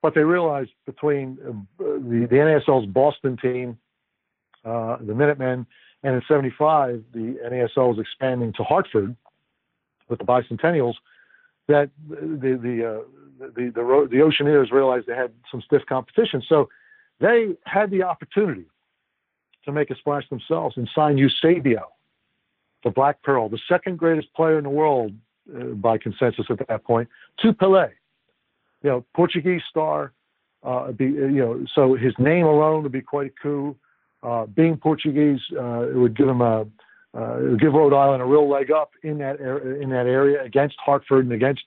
But they realized between uh, the, the NASL's Boston team, uh, the Minutemen, and in 75, the NASL was expanding to Hartford with the Bicentennials, that the, the, uh, the, the, the Oceaneers realized they had some stiff competition. So they had the opportunity to make a splash themselves and sign Eusebio, the Black Pearl, the second greatest player in the world uh, by consensus at that point, to Pelé you know, Portuguese star. Uh, be, you know, so his name alone would be quite a coup. Uh, being Portuguese, uh, it would give him a uh, give Rhode Island a real leg up in that er- in that area against Hartford and against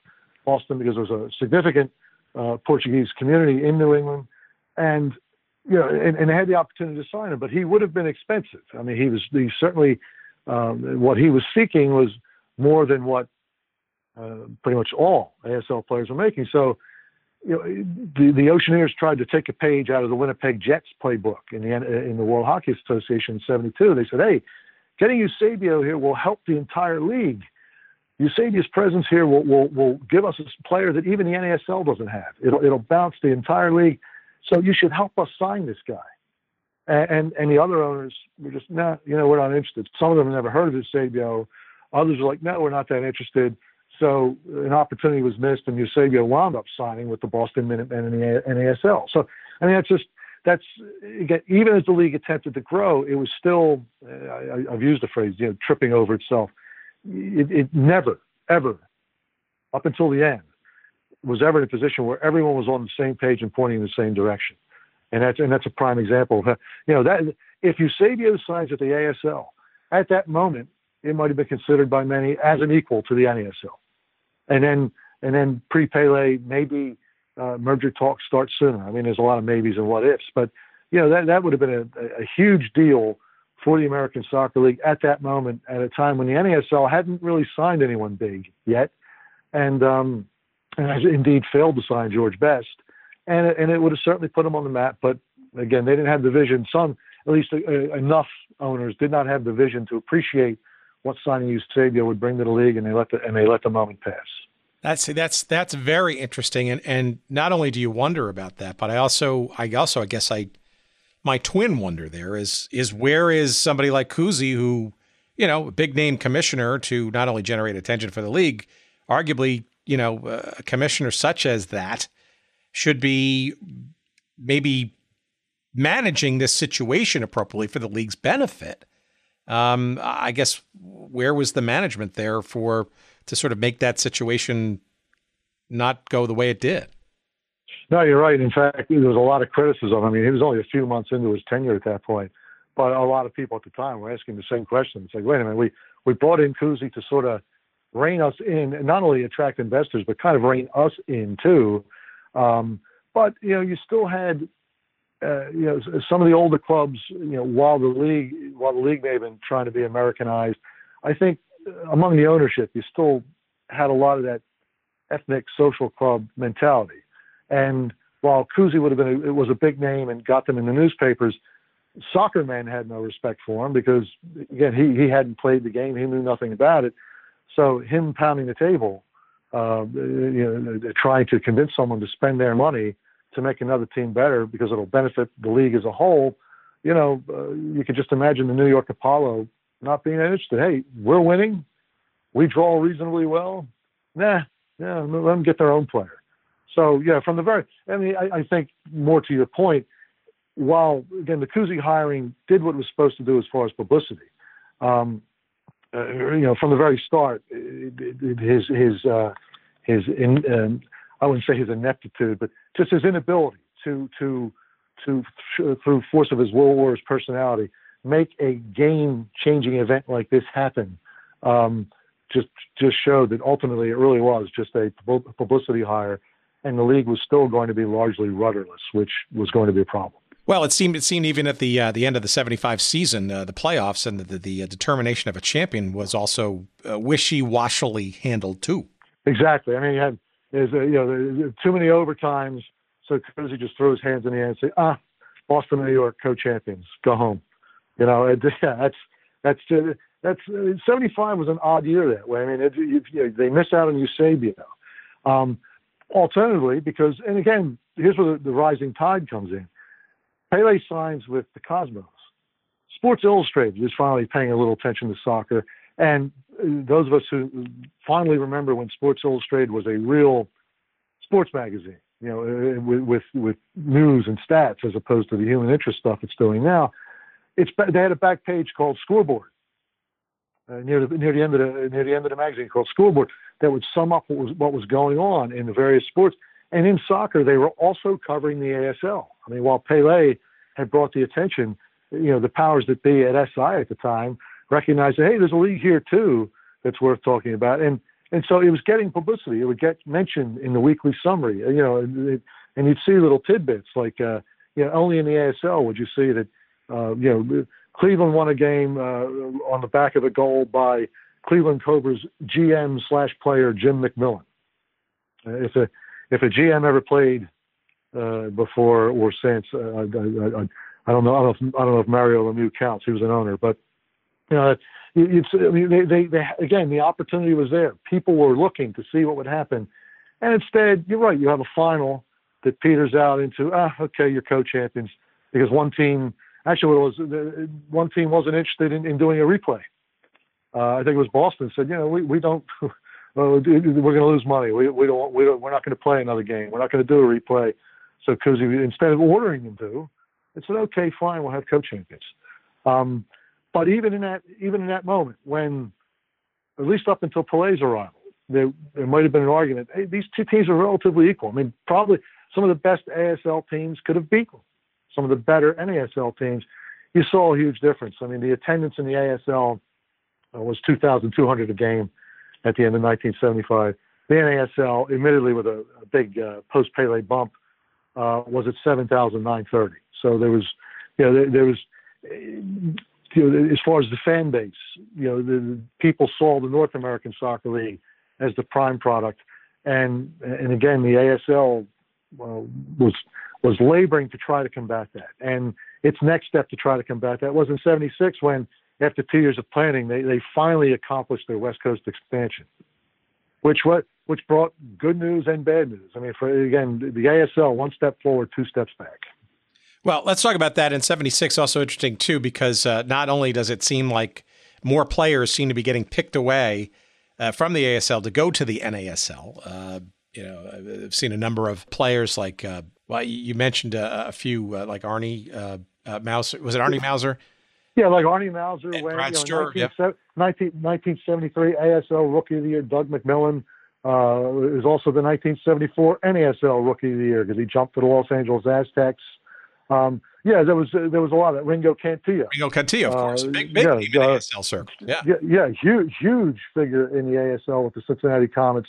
Boston because there was a significant uh, Portuguese community in New England, and you know, and, and, they had the opportunity to sign him, but he would have been expensive. I mean, he was he certainly um, what he was seeking was more than what uh, pretty much all ASL players were making. So you know, the, the Oceaneers tried to take a page out of the Winnipeg Jets playbook in the in the World Hockey Association in '72. They said, "Hey, getting Eusebio here will help the entire league. Eusebio's presence here will, will will give us a player that even the NASL doesn't have. It'll it'll bounce the entire league. So you should help us sign this guy." And and, and the other owners were just, "Nah, you know, we're not interested." Some of them have never heard of Eusebio. Others are like, "No, we're not that interested." So an opportunity was missed, and Eusebio wound up signing with the Boston Minutemen in the NASL. So I mean, that's just that's even as the league attempted to grow, it was still I, have used the phrase, you know, tripping over itself. It, it never, ever, up until the end, was ever in a position where everyone was on the same page and pointing in the same direction. And that's and that's a prime example you know that if Eusebio signs at the ASL, at that moment it might have been considered by many as an equal to the NASL and then and then pre Pele maybe uh, merger talks start sooner. I mean, there's a lot of maybes and what ifs, but you know that that would have been a, a huge deal for the American Soccer League at that moment, at a time when the NASL hadn't really signed anyone big yet, and um, and has indeed failed to sign George Best, and and it would have certainly put them on the map. But again, they didn't have the vision. Some, at least uh, enough owners, did not have the vision to appreciate what signing Eusebio would bring to the league, and they let the and they let the moment pass. That's that's that's very interesting, and and not only do you wonder about that, but I also I also I guess I my twin wonder there is is where is somebody like Cousy who you know a big name commissioner to not only generate attention for the league, arguably you know a commissioner such as that should be maybe managing this situation appropriately for the league's benefit. Um, I guess where was the management there for to sort of make that situation not go the way it did? No, you're right. In fact, there was a lot of criticism. I mean, he was only a few months into his tenure at that point, but a lot of people at the time were asking the same question. It's like, wait a minute, we we brought in Cousy to sort of rein us in, and not only attract investors, but kind of rein us in too. Um, but you know, you still had uh, you know, some of the older clubs, you know, while the league, while the league may have been trying to be Americanized, I think among the ownership, you still had a lot of that ethnic social club mentality. And while Cousy would have been, a, it was a big name and got them in the newspapers. Soccer man had no respect for him because again, he he hadn't played the game, he knew nothing about it. So him pounding the table, uh, you know, trying to convince someone to spend their money to make another team better because it'll benefit the league as a whole. You know, uh, you can just imagine the New York Apollo not being interested. Hey, we're winning. We draw reasonably well. Nah, yeah, let them get their own player. So yeah, from the very, I mean, I, I think more to your point. While again, the Cousy hiring did what it was supposed to do as far as publicity. Um, uh, you know, from the very start, it, it, his his uh, his in, um, I wouldn't say his ineptitude, but just his inability to to to through force of his World Wars personality make a game changing event like this happen um, just just showed that ultimately it really was just a publicity hire, and the league was still going to be largely rudderless, which was going to be a problem. Well, it seemed it seemed even at the uh, the end of the '75 season, uh, the playoffs, and the, the, the, uh, determination of a champion was also uh, wishy-washily handled too. Exactly. I mean, you had there's a, you know too many overtimes, so Cousy just throws hands in the air and say, "Ah, Boston, New York, co-champions, go home." You know, it, yeah, that's that's uh, that's uh, 75 was an odd year that way. I mean, it, you, you, they miss out on Eusebio. Um, alternatively, because and again, here's where the, the rising tide comes in Pele signs with the Cosmos. Sports Illustrated is finally paying a little attention to soccer. And those of us who fondly remember when Sports Illustrated was a real sports magazine, you know, uh, with, with, with news and stats as opposed to the human interest stuff it's doing now, it's they had a back page called Scoreboard uh, near the near the end of the near the end of the magazine called Scoreboard that would sum up what was what was going on in the various sports. And in soccer, they were also covering the ASL. I mean, while Pele had brought the attention, you know, the powers that be at SI at the time recognized that, hey, there's a league here too that's worth talking about. And and so it was getting publicity. It would get mentioned in the weekly summary, you know, and, and you'd see little tidbits like, uh, you know, only in the ASL would you see that, uh, you know, Cleveland won a game uh, on the back of a goal by Cleveland Cobras GM slash player Jim McMillan. Uh, if a if a GM ever played uh, before or since. Uh, I, I, I, don't know. I don't know. If, I don't know if Mario Lemieux counts. He was an owner, but you know, it's. I mean, they, they, they again, the opportunity was there. People were looking to see what would happen, and instead, you're right. You have a final that peters out into ah, okay, you're co-champions because one team. Actually, what it was one team wasn't interested in, in doing a replay. Uh, I think it was Boston said, you know, we, we don't, we're going to lose money. We, we don't, we don't, we're not going to play another game. We're not going to do a replay. So instead of ordering them to, it said, okay, fine, we'll have co-champions. Um, but even in that, even in that moment, when at least up until Pele's arrival, there, there might have been an argument. Hey, these two teams are relatively equal. I mean, probably some of the best ASL teams could have beaten some of the better NASL teams. You saw a huge difference. I mean, the attendance in the ASL uh, was 2,200 a game at the end of 1975. The NASL, admittedly with a, a big uh, post Pele bump, uh, was at 7,930. So there was, you know, there, there was, you know, as far as the fan base, you know, the, the people saw the North American Soccer League as the prime product, and and again, the ASL uh, was was laboring to try to combat that. And its next step to try to combat that was in '76 when, after two years of planning, they they finally accomplished their West Coast expansion, which what which brought good news and bad news. I mean, for again, the ASL one step forward, two steps back. Well, let's talk about that in '76. Also interesting too, because uh, not only does it seem like more players seem to be getting picked away uh, from the ASL to go to the NASL. Uh, you know, I've seen a number of players like, uh, well, you mentioned a, a few uh, like Arnie uh, Mausser. Was it Arnie Mausser? Yeah, like Arnie Mausser. And when, Brad you know, 19, yep. 19, 1973 ASL Rookie of the Year, Doug McMillan Uh, was also the 1974 NASL Rookie of the Year because he jumped for the Los Angeles Aztecs. Um, yeah, there was uh, there was a lot of Ringo Cantillo. Ringo Cantillo, of course, uh, big big yeah, in the uh, ASL circle. Yeah. yeah, yeah, huge huge figure in the ASL with the Cincinnati Comets.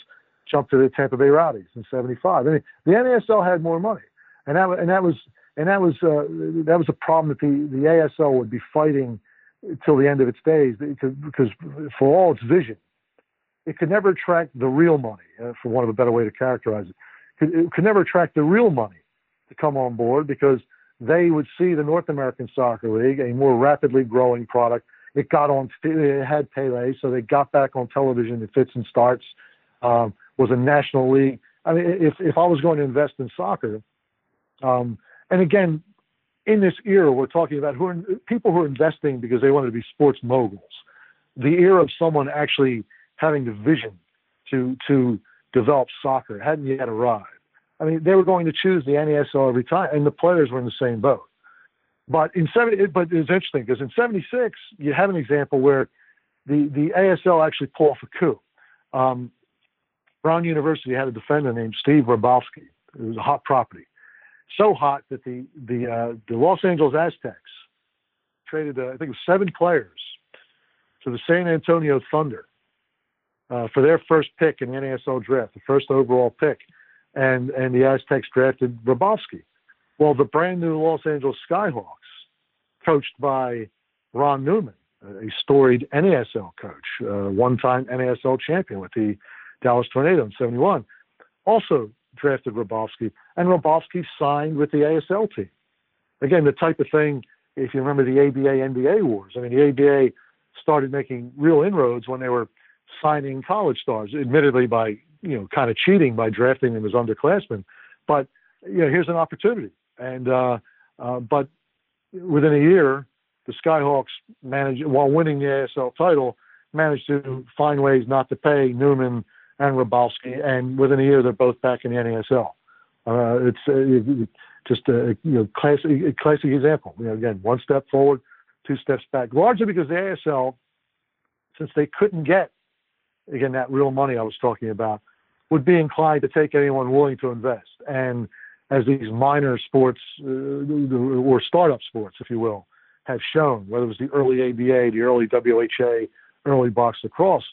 Jumped to the Tampa Bay Rowdies in '75. I mean, the NASL had more money, and that and that was and that was uh, that was a problem that the the ASL would be fighting till the end of its days because, because for all its vision, it could never attract the real money, uh, for want of a better way to characterize it. Could, it could never attract the real money to come on board because they would see the North American Soccer League, a more rapidly growing product. It got on, it had Pele, so they got back on television in fits and starts. Um, was a national league. I mean, if if I was going to invest in soccer, um, and again, in this era, we're talking about who are, people who are investing because they wanted to be sports moguls. The era of someone actually having the vision to to develop soccer hadn't yet arrived. I mean, they were going to choose the NASL every time, and the players were in the same boat. But in 70, but it's interesting because in '76 you have an example where the the ASL actually pulled off a coup. Um, Brown University had a defender named Steve Ralbovsky. It was a hot property, so hot that the the uh, the Los Angeles Aztecs traded uh, I think it was seven players to the San Antonio Thunder uh, for their first pick in the NASL draft, the first overall pick, and and the Aztecs drafted Ralbovsky. Well, the brand new Los Angeles Skyhawks, coached by Ron Newman, a storied NASL coach, uh, one-time NASL champion with the Dallas Tornado in '71, also drafted Ralbovsky, and Ralbovsky signed with the ASL team. Again, the type of thing. If you remember the ABA NBA wars, I mean, the ABA started making real inroads when they were signing college stars, admittedly by you know kind of cheating by drafting them as underclassmen. But you know, here's an opportunity, and uh, uh, but within a year, the Skyhawks managed while winning the ASL title, managed to find ways not to pay Newman and Ralbovsky, and within a year they're both back in the NASL. Uh, it's uh, just a you know classic classic example. You know, again, one step forward, two steps back, largely because the ASL, since they couldn't get again, that real money I was talking about, would be inclined to take anyone willing to invest. And as these minor sports uh, or startup sports, if you will, have shown, whether it was the early ABA, the early WHA, early box lacrosse,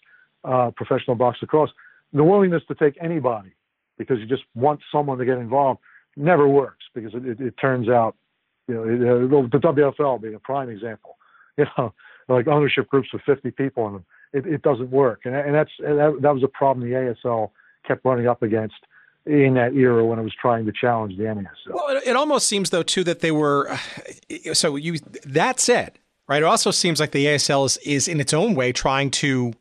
uh, professional box lacrosse, the willingness to take anybody because you just want someone to get involved never works because it, it, it turns out, you know, it, the WFL being a prime example, you know, like ownership groups with 50 people in them it, it doesn't work. And, and that's and that, that was a problem the ASL kept running up against in that era when it was trying to challenge the NASL. Well, it, almost seems though too that they were. So you that said, right? It also seems like the ASL is, is in its own way trying to,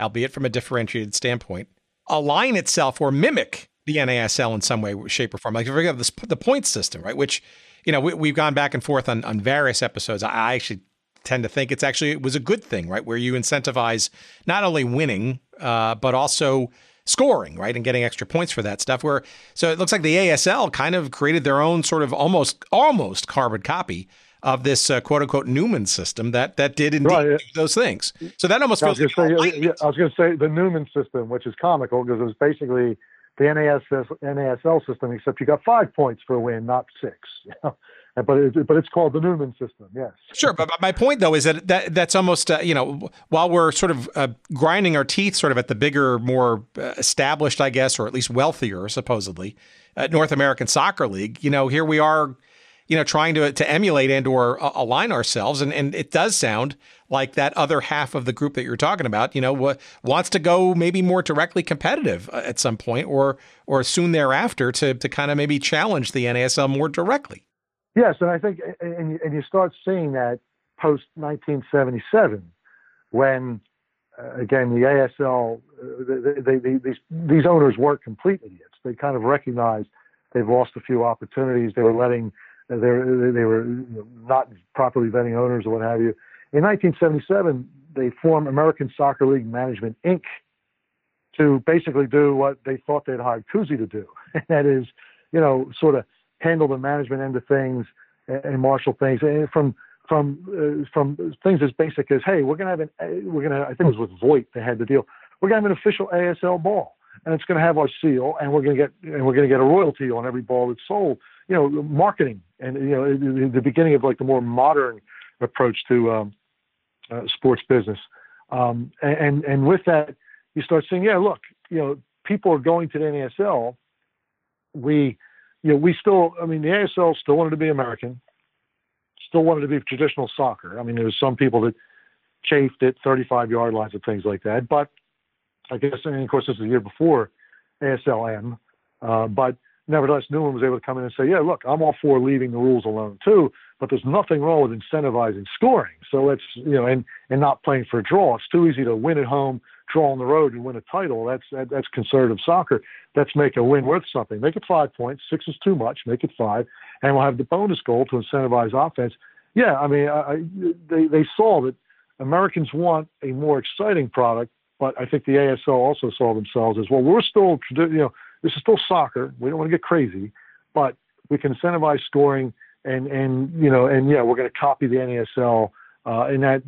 albeit from a differentiated standpoint, align itself or mimic the NASL in some way, shape, or form. Like if we have this, the point system, right? Which you know we, have gone back and forth on on various episodes. I actually tend to think it's actually it was a good thing, right? Where you incentivize not only winning, uh, but also scoring, right, and getting extra points for that stuff. Where so it looks like the ASL kind of created their own sort of almost almost carbon copy of this uh, quote unquote Newman system that that did indeed right. those things. So that almost feels. I was going like to say the Newman system, which is comical because it was basically the NASL, NASL system, except you got five points for a win, not six. You know? But it, but it's called the Newman system. Yes. Sure, but my point though is that, that that's almost uh, you know while we're sort of uh, grinding our teeth sort of at the bigger, more uh, established, I guess, or at least wealthier, supposedly, uh, North American Soccer League. You know, here we are, you know, trying to to emulate and or align ourselves, and and it does sound like that other half of the group that you're talking about, you know, w- wants to go maybe more directly competitive uh, at some point, or or soon thereafter to to kind of maybe challenge the NASL more directly. Yes, and I think, and, and you start seeing that post 1977, when uh, again the ASL, uh, they, they, these these owners weren't complete idiots. They kind of recognized they've lost a few opportunities. They were letting, they were they were not properly vetting owners or what have you. In 1977, they formed American Soccer League Management Inc. to basically do what they thought they'd hired Cousy to do, and that is, you know, sort of handle the management end of things and, and marshal things. And from from uh, from things as basic as hey we're gonna have an uh, we're gonna I think it was with Voit they had the deal. We're gonna have an official ASL ball and it's gonna have our seal and we're gonna get and we're gonna get a royalty on every ball that's sold. You know marketing and you know the beginning of like the more modern approach to um, uh, sports business. Um, and and with that you start saying yeah look you know people are going to the NASL we you know, we still, I mean, the ASL still wanted to be American, still wanted to be traditional soccer. I mean, there was some people that chafed at 35 yard lines and things like that. But I guess, and of course, this is the year before ASLM. Uh, but nevertheless, Newman was able to come in and say, yeah, look, I'm all for leaving the rules alone too, but there's nothing wrong with incentivizing scoring. So let's, you know, and, and not playing for a draw. It's too easy to win at home draw on the road and win a title. That's that, that's conservative soccer. Let's make a win worth something. Make it five points. Six is too much. Make it five, and we'll have the bonus goal to incentivize offense. Yeah, I mean, I, they they saw that Americans want a more exciting product, but I think the ASL also saw themselves as well. We're still, you know, this is still soccer. We don't want to get crazy, but we can incentivize scoring, and and you know, and yeah, we're going to copy the NASL, uh, and that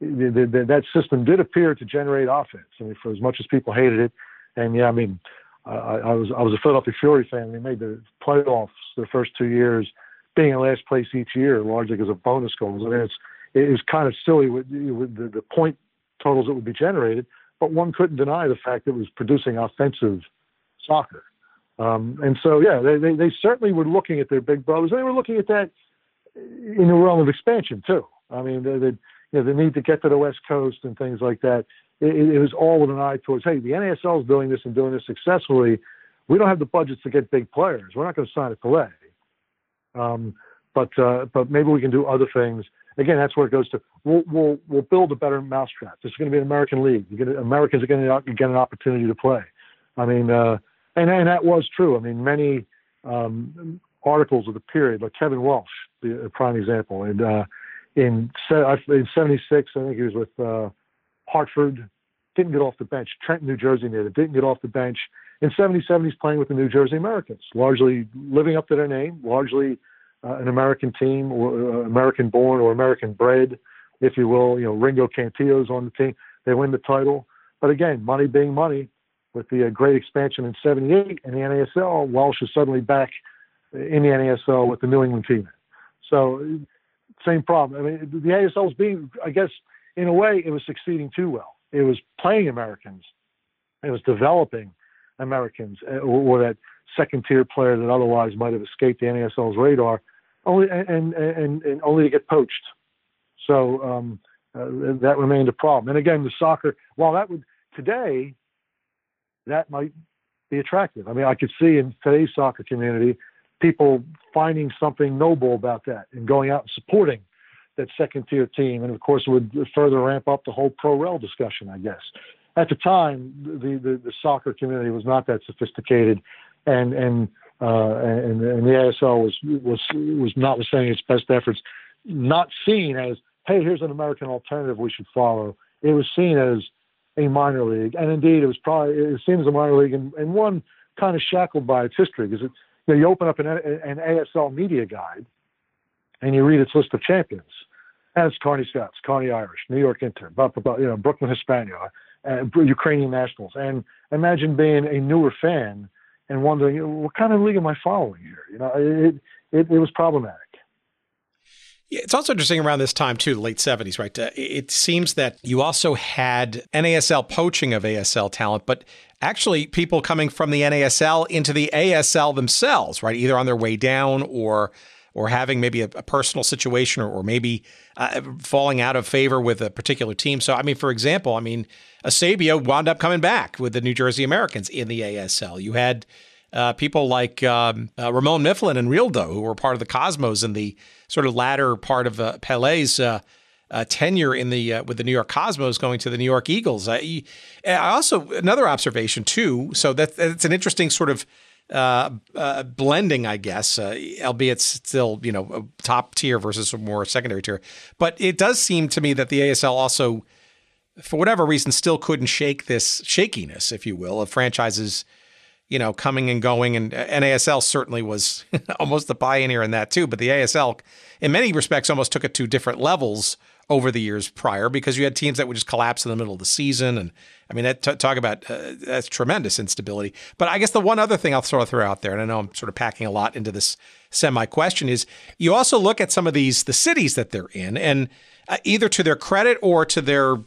the, the, that system did appear to generate offense. I mean, for as much as people hated it, and yeah, I mean, I, I was I was a Philadelphia Fury fan. They made the playoffs the first two years, being in last place each year, largely because of bonus goals. I mean, it's it is kind of silly with, with the, the point totals that would be generated, but one couldn't deny the fact that it was producing offensive soccer. Um, and so, yeah, they, they, they certainly were looking at their big brothers. They were looking at that in the realm of expansion too. I mean, they, they, you know, the need to get to the West Coast and things like that. It, it was all with an eye towards, hey, the NASL is doing this and doing this successfully. We don't have the budgets to get big players. We're not going to sign a Pelé. Um, but uh, but maybe we can do other things. Again, that's where it goes to. We'll we'll we'll build a better mousetrap. This is going to be an American league. Gonna, Americans are going to get an opportunity to play. I mean, uh, and and that was true. I mean, many um, articles of the period, like Kevin Walsh, the prime example, and uh, in in '76, I think he was with uh, Hartford. Didn't get off the bench. Trenton, New Jersey, native. Didn't get off the bench. In '77, he's playing with the New Jersey Americans, largely living up to their name, largely uh, an American team, or uh, American born or American bred, if you will. You know, Ringo Cantillo's on the team. They win the title. But again, money being money, with the uh, great expansion in 78 in the NASL, Walsh is suddenly back in the NASL with the New England team. So, same problem. I mean, the ASL was being, I guess, in a way, it was succeeding too well. It was playing Americans, it was developing Americans, uh, or, or that second tier player that otherwise might have escaped the NASL's radar, only and and and only to get poached. So um, uh, that remained a problem. And again, the soccer, while that would today, that might be attractive. I mean, I could see in today's soccer community people finding something noble about that and going out and supporting that second tier team. And of course, it would further ramp up the whole pro rel discussion, I guess. At the time, the, the, the soccer community was not that sophisticated, and and uh, and, and the ASL was was was notwithstanding its best efforts, not seen as hey, here's an American alternative we should follow. It was seen as a minor league, and indeed, it was probably it seems a minor league, and, and one kind of shackled by its history because it, you, know, you open up an, an ASL media guide, and you read its list of champions, and it's Kearny Scots, Kearny Irish, New York Inter, you know, Brooklyn Hispania, uh, Ukrainian Nationals, and imagine being a newer fan and wondering what kind of league am I following here? You know, it it, it was problematic. It's also interesting around this time too, the late seventies, right? Uh, it seems that you also had NASL poaching of ASL talent, but actually people coming from the NASL into the ASL themselves, right? Either on their way down or or having maybe a, a personal situation or, or maybe uh, falling out of favor with a particular team. So, I mean, for example, I mean, Eusebio wound up coming back with the New Jersey Americans in the ASL. You had uh, people like um, uh, Ramon Mifflin and Rildo, who were part of the Cosmos in the sort of latter part of uh, Pele's uh, uh, tenure in the uh, with the New York Cosmos, going to the New York Eagles. I, I also another observation too. So that that's an interesting sort of blending, I guess, albeit still you know top tier versus more secondary tier. But it does seem to me that the ASL also, for whatever reason, still couldn't shake this shakiness, if you will, of franchises you know, coming and going. And NASL certainly was almost the pioneer in that too. But the ASL, in many respects, almost took it to different levels over the years prior because you had teams that would just collapse in the middle of the season. And I mean, that, t- talk about uh, that's tremendous instability. But I guess the one other thing I'll sort of throw out there, and I know I'm sort of packing a lot into this semi question, is you also look at some of these, the cities that they're in, and uh, either to their credit or to their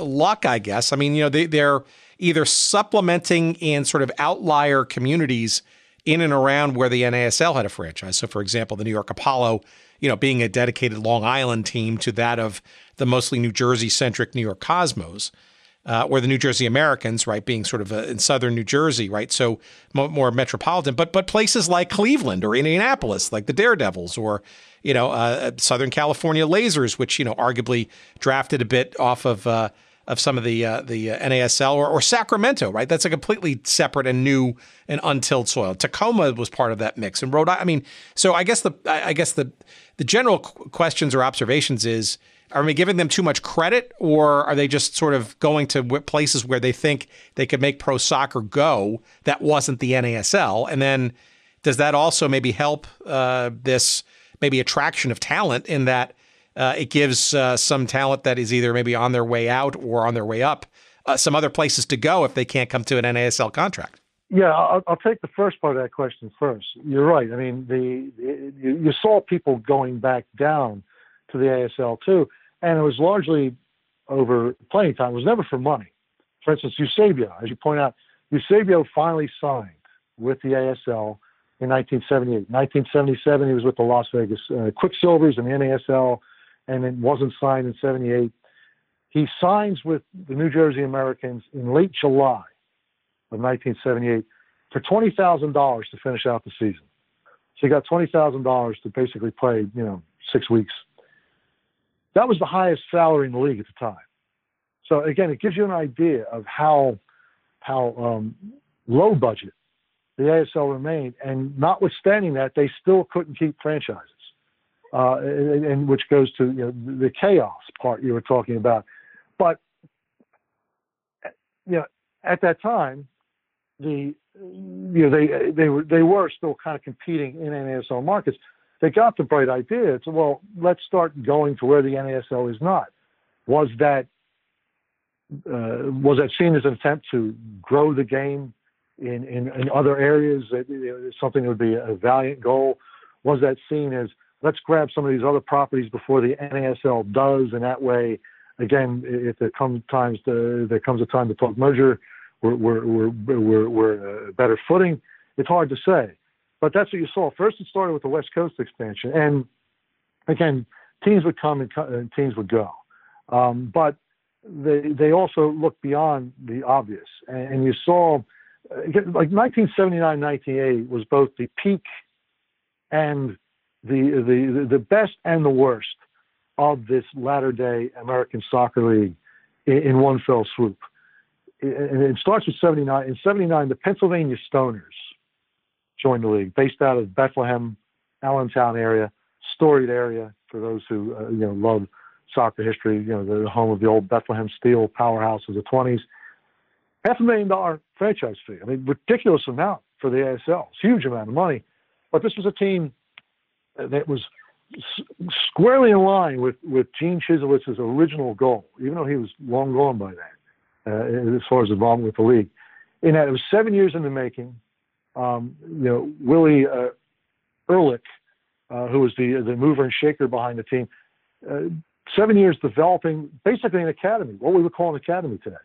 luck, I guess. I mean, you know, they, they're, either supplementing in sort of outlier communities in and around where the NASL had a franchise. So, for example, the New York Apollo, you know, being a dedicated Long Island team to that of the mostly New Jersey centric New York Cosmos. Uh, or the New Jersey Americans, right, being sort of a, in southern New Jersey, right, so more, more, metropolitan, but but places like Cleveland or Indianapolis, like the Daredevils, or you know uh, Southern California Lasers, which you know arguably drafted a bit off of uh, of some of the uh, the uh, NASL or, or Sacramento, right? That's a completely separate and new and untilled soil. Tacoma was part of that mix, and Rhode. I mean, so I guess the I guess the the general questions or observations is: Are we giving them too much credit, or are they just sort of going to places where they think they could make pro soccer go that wasn't the NASL? And then does that also maybe help uh, this maybe attraction of talent in that? Uh, it gives uh, some talent that is either maybe on their way out or on their way up uh, some other places to go if they can't come to an NASL contract. Yeah, I'll, I'll, take the first part of that question first. You're right. I mean, the, the you, saw people going back down to the ASL too, and it was largely over playing time It was never for money. For instance, Eusebio, as you point out, Eusebio finally signed with the ASL in 1978. 1977, he was with the Las Vegas uh, Quicksilvers in the NASL, and it wasn't signed in 78. He signs with the New Jersey Americans in late July of 1978 for $20,000 to finish out the season. So he got $20,000 to basically play, you know, six weeks. That was the highest salary in the league at the time. So again, it gives you an idea of how how um, low budget the ASL remained, and notwithstanding that, they still couldn't keep franchises, uh, and, and, which goes to you know, the chaos part you were talking about. But you know, at that time, the you know they they were they were still kind of competing in NASL markets. They got the bright idea. It's well, let's start going to where the NASL is not. Was that uh, was that seen as an attempt to grow the game in, in, in other areas? That you know, something that would be a valiant goal. Was that seen as let's grab some of these other properties before the NASL does, and that way, again, if there comes times to, there comes a time to talk merger, we're we're we're we're, we're a better footing. It's hard to say, but that's what you saw. First, it started with the West Coast expansion, and again, teams would come and, and teams would go. Um, but they they also looked beyond the obvious, and, and you saw like 1979, 1980 was both the peak and the the the best and the worst of this latter day American Soccer League in, in one fell swoop. And it starts with 79. In 79, the Pennsylvania Stoners joined the league, based out of Bethlehem, Allentown area, storied area for those who uh, you know love soccer history, you know, the home of the old Bethlehem Steel powerhouse of the 20s. Half a million dollar franchise fee. I mean, ridiculous amount for the ASL. It's huge amount of money. But this was a team that was squarely in line with, with Gene Chyzowych's original goal, even though he was long gone by then, uh, as far as involvement with the league. In that it was seven years in the making. Um, you know, Willie uh, Ehrlich, uh, who was the the mover and shaker behind the team, uh, seven years developing basically an academy, what we would call an academy today.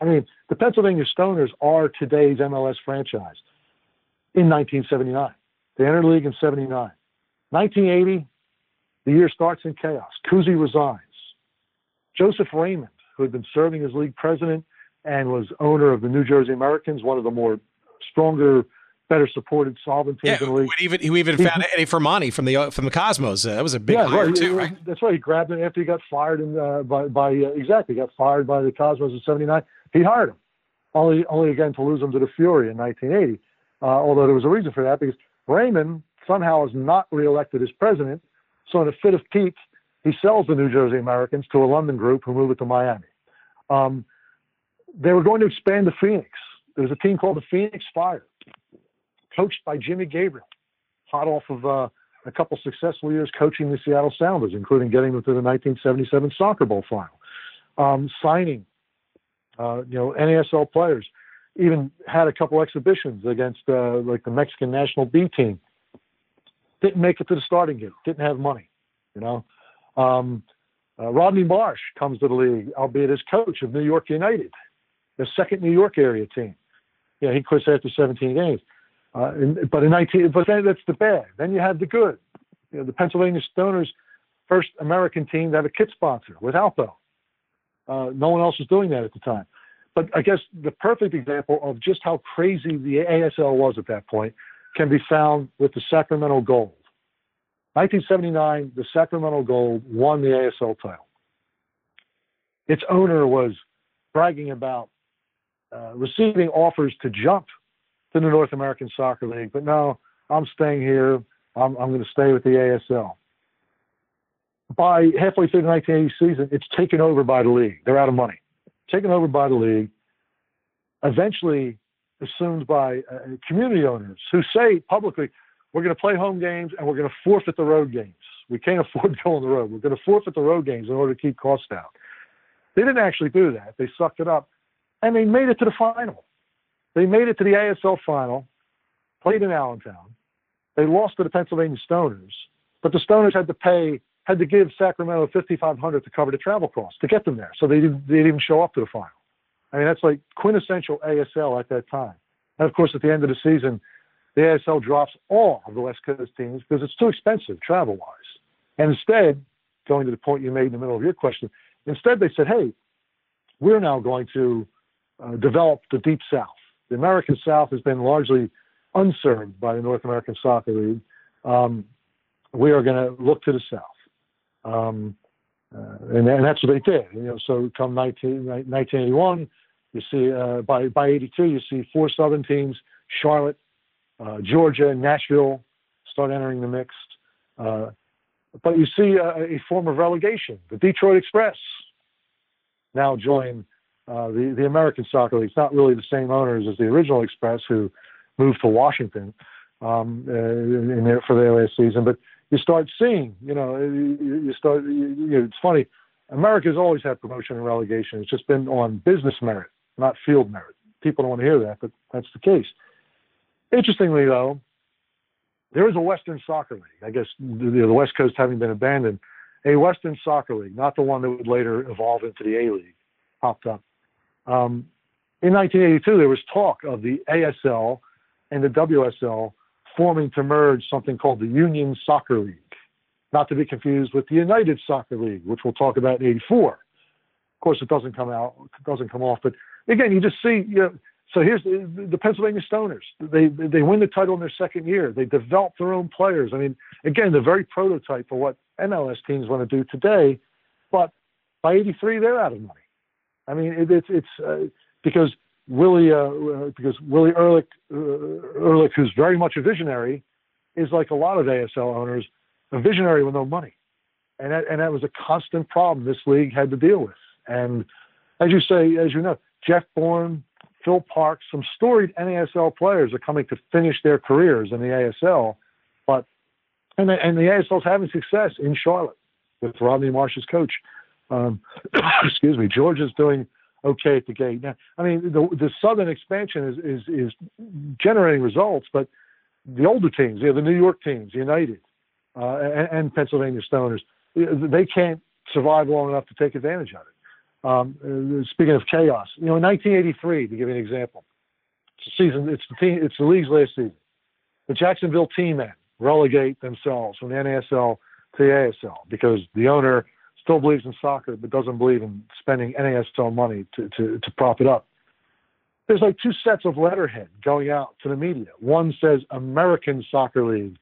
I mean, the Pennsylvania Stoners are today's MLS franchise in 1979. They entered the league in 79. 1980, the year starts in chaos. Cousy resigns. Joseph Raymond, who had been serving as league president and was owner of the New Jersey Americans, one of the more stronger better supported, solvent teams yeah, in the league. Even, he even found Eddie Firmani from the from the Cosmos. Uh, that was a big yeah, hire right. too, right? That's right. He grabbed him after he got fired in, uh, by by uh, exactly got fired by the Cosmos in '79. He hired him, only only again to lose him to the Fury in 1980. Uh, although there was a reason for that because Raymond somehow is not reelected as president. So in a fit of pique, he sells the New Jersey Americans to a London group who move it to Miami. Um, they were going to expand the Phoenix. There was a team called the Phoenix Fire coached by Jimmy Gabriel, hot off of uh, a couple successful years coaching the Seattle Sounders, including getting them to the 1977 Soccer Bowl final, um, signing, uh, you know, NASL players. Even had a couple exhibitions against uh, like the Mexican national B team. Didn't make it to the starting gate. Didn't have money, you know. Um, uh, Rodney Marsh comes to the league, albeit as coach of New York United, the second New York area team. Yeah, he quits after 17 games. Uh, but in 19, but then that's the bad. Then you have the good. You know, the Pennsylvania Stoners, first American team to have a kit sponsor with Alpo. Uh, no one else was doing that at the time. But I guess the perfect example of just how crazy the ASL was at that point can be found with the Sacramento Gold. 1979, the Sacramento Gold won the ASL title. Its owner was bragging about uh, receiving offers to jump to the North American Soccer League. But no, I'm staying here. I'm, I'm going to stay with the ASL. By halfway through the 1980 season, it's taken over by the league. They're out of money. Taken over by the league. Eventually assumed by uh, community owners who say publicly, we're going to play home games and we're going to forfeit the road games. We can't afford to go on the road. We're going to forfeit the road games in order to keep costs down. They didn't actually do that. They sucked it up and they made it to the final. They made it to the ASL final, played in Allentown. They lost to the Pennsylvania Stoners, but the Stoners had to pay had to give Sacramento 5500 to cover the travel costs to get them there. So they didn't, they didn't even show up to the final. I mean, that's like quintessential ASL at that time. And of course, at the end of the season, the ASL drops all of the West Coast teams because it's too expensive travel wise. And instead, going to the point you made in the middle of your question, instead they said, hey, we're now going to uh, develop the Deep South. The American South has been largely unserved by the North American Soccer League. Um, we are going to look to the South. Um, uh, and, and, that's what they did. You know, so come 19, 1981, you see uh, by by 82, you see four Southern teams: Charlotte, uh, Georgia, Nashville start entering the mix. Uh, but you see a, a, form of relegation. The Detroit Express now join uh, the the American Soccer League. It's not really the same owners as the original Express, who moved to Washington um, uh, in there for their last season, but you start seeing, you know, you, you start. You, you know, it's funny. America's always had promotion and relegation. It's just been on business merit, not field merit. People don't want to hear that, but that's the case. Interestingly, though, there is a Western Soccer League. I guess the, the West Coast having been abandoned, a Western Soccer League, not the one that would later evolve into the A League, popped up. Um, in 1982, there was talk of the ASL and the WSL forming to merge something called the Union Soccer League, not to be confused with the United Soccer League, which we'll talk about in '84. Of course, it doesn't come out, doesn't come off, but again, you just see, you know, so here's the, the, Pennsylvania Stoners. They they win the title in their second year. They develop their own players. I mean, again, the very prototype for what MLS teams want to do today. But by '83, they're out of money. I mean, it, it's it's uh, because Willie, uh, because Willie Ehrlich, uh, Ehrlich, who's very much a visionary, is like a lot of ASL owners, a visionary with no money, and that, and that was a constant problem this league had to deal with. And as you say, as you know, Jeff Bourne, Phil Parkes, some storied NASL players are coming to finish their careers in the ASL, but and the, and the ASL is having success in Charlotte with Rodney Marsh's coach. Um, excuse me, George is doing okay at the gate. Now, I mean, the, the Southern expansion is, is, is generating results, but the older teams, you know, the New York teams, United, uh, and, and, Pennsylvania Stoners, they can't survive long enough to take advantage of it. Um, uh, speaking of chaos, you know, in 1983, to give you an example, it's season, it's the team, it's the league's last season. The Jacksonville Tea Men relegate themselves from the NASL to the ASL because the owner still believes in soccer but doesn't believe in spending NASL money to, to, to prop it up. There's like two sets of letterhead going out to the media. One says American Soccer League,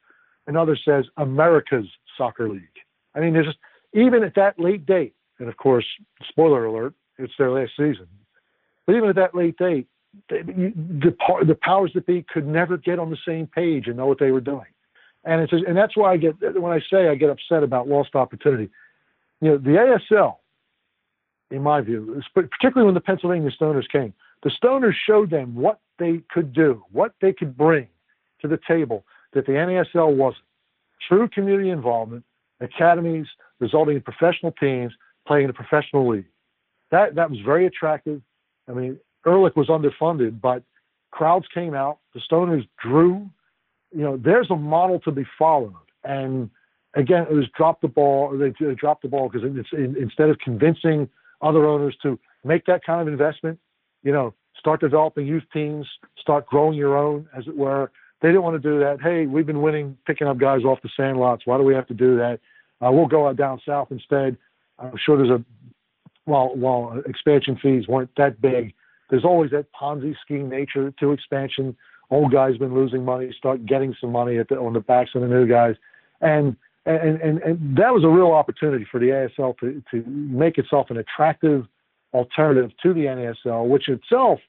another says America's Soccer League. I mean, there's just, even at that late date, and of course, spoiler alert, it's their last season. But even at that late date, the, the, the powers that be could never get on the same page and know what they were doing. And it's and that's why I get when I say I get upset about lost opportunity you know, the ASL, in my view, particularly when the Pennsylvania Stoners came, the Stoners showed them what they could do, what they could bring to the table that the NASL wasn't. True community involvement, academies resulting in professional teams playing in a professional league. That that was very attractive. I mean, Ehrlich was underfunded, but crowds came out. The Stoners drew. You know, there's a model to be followed, and again, it was drop the ball. They, they dropped the ball because in, instead of convincing other owners to make that kind of investment, you know, start developing youth teams, start growing your own, as it were. They didn't want to do that. Hey, we've been winning, picking up guys off the sandlots. Why do we have to do that? Uh, we'll go out down south instead. I'm sure there's a while while expansion fees weren't that big. There's always that Ponzi scheme nature to expansion. Old guys been losing money, start getting some money the, on the backs of the new guys, and and, and, and that was a real opportunity for the ASL to, to make itself an attractive alternative to the NASL, which itself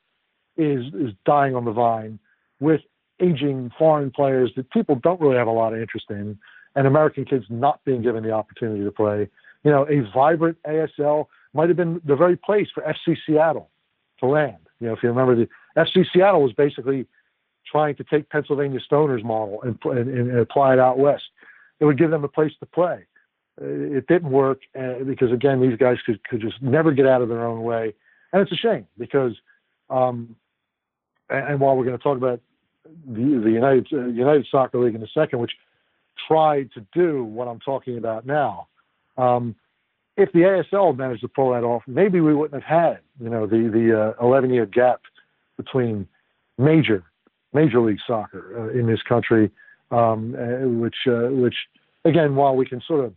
is, is dying on the vine with aging foreign players that people don't really have a lot of interest in, and American kids not being given the opportunity to play. You know, a vibrant ASL might have been the very place for FC Seattle to land. You know, if you remember, the FC Seattle was basically trying to take Pennsylvania Stoners model and, and, and apply it out west it would give them a place to play. It didn't work uh, because again, these guys could, could just never get out of their own way, and it's a shame because. Um, and, and while we're going to talk about the, the United uh, United Soccer League in a second, which tried to do what I'm talking about now, Um, if the ASL managed to pull that off, maybe we wouldn't have had, you know, the the uh, 11 year gap between major major league soccer uh, in this country, um, uh, which uh, which again, while we can sort of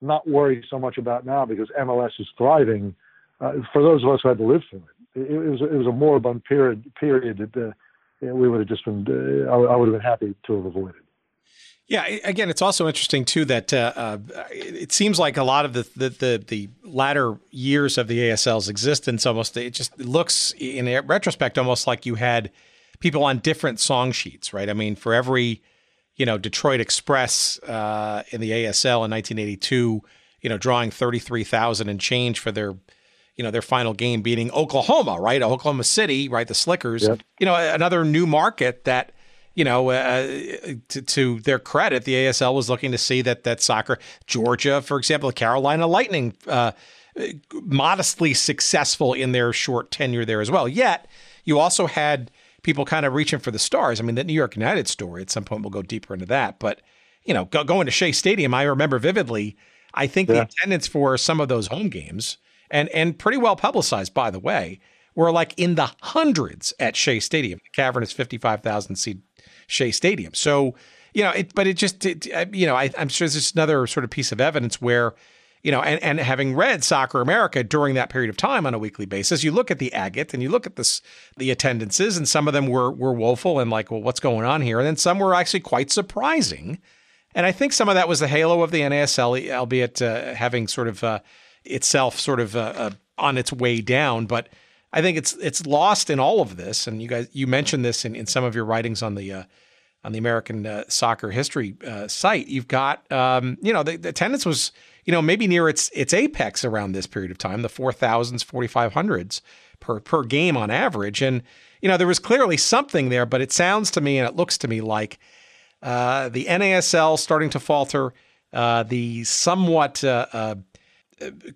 not worry so much about now because MLS is thriving, uh, for those of us who had to live through it, it, it was it was a moribund period period that uh, we would have just been I, I would have been happy to have avoided. Yeah, again, it's also interesting too that uh, uh, it seems like a lot of the, the, the the latter years of the ASL's existence almost it just looks in retrospect almost like you had people on different song sheets, right? I mean, for every you know Detroit Express uh, in the ASL in 1982, you know, drawing 33,000 and change for their you know their final game beating Oklahoma, right? Oklahoma City, right? The Slickers, yep. you know, another new market that you know, uh, to, to, their credit, the ASL was looking to see that that soccer, Georgia, for example, Carolina Lightning, uh, modestly successful in their short tenure there as well. Yet, you also had people kind of reaching for the stars. I mean, the New York United story. At some point, we'll go deeper into that. But you know, go, going to Shea Stadium, I remember vividly. I think yeah. the attendance for some of those home games, and and pretty well publicized, by the way, were like in the hundreds at Shea Stadium. The cavernous fifty five thousand seat Shea Stadium. So, you know, it, but it just, it, uh, you know, I, am sure there's another sort of piece of evidence where, you know, and, and having read Soccer America during that period of time on a weekly basis, you look at the agate and you look at this, the attendances, and some of them were were woeful and like, well, what's going on here? And then some were actually quite surprising. And I think some of that was the halo of the NASL, albeit uh, having sort of uh, itself sort of uh, uh, on its way down. But I think it's it's lost in all of this. And you guys, you mentioned this in, in some of your writings on the uh, on the American uh, Soccer History site. You've got, um, you know, the, the, attendance was, you know, maybe near its its apex around this period of time, the four thousands, forty five hundreds per per game on average. And you know, there was clearly something there, but it sounds to me and it looks to me like uh, the NASL starting to falter, uh, the somewhat uh,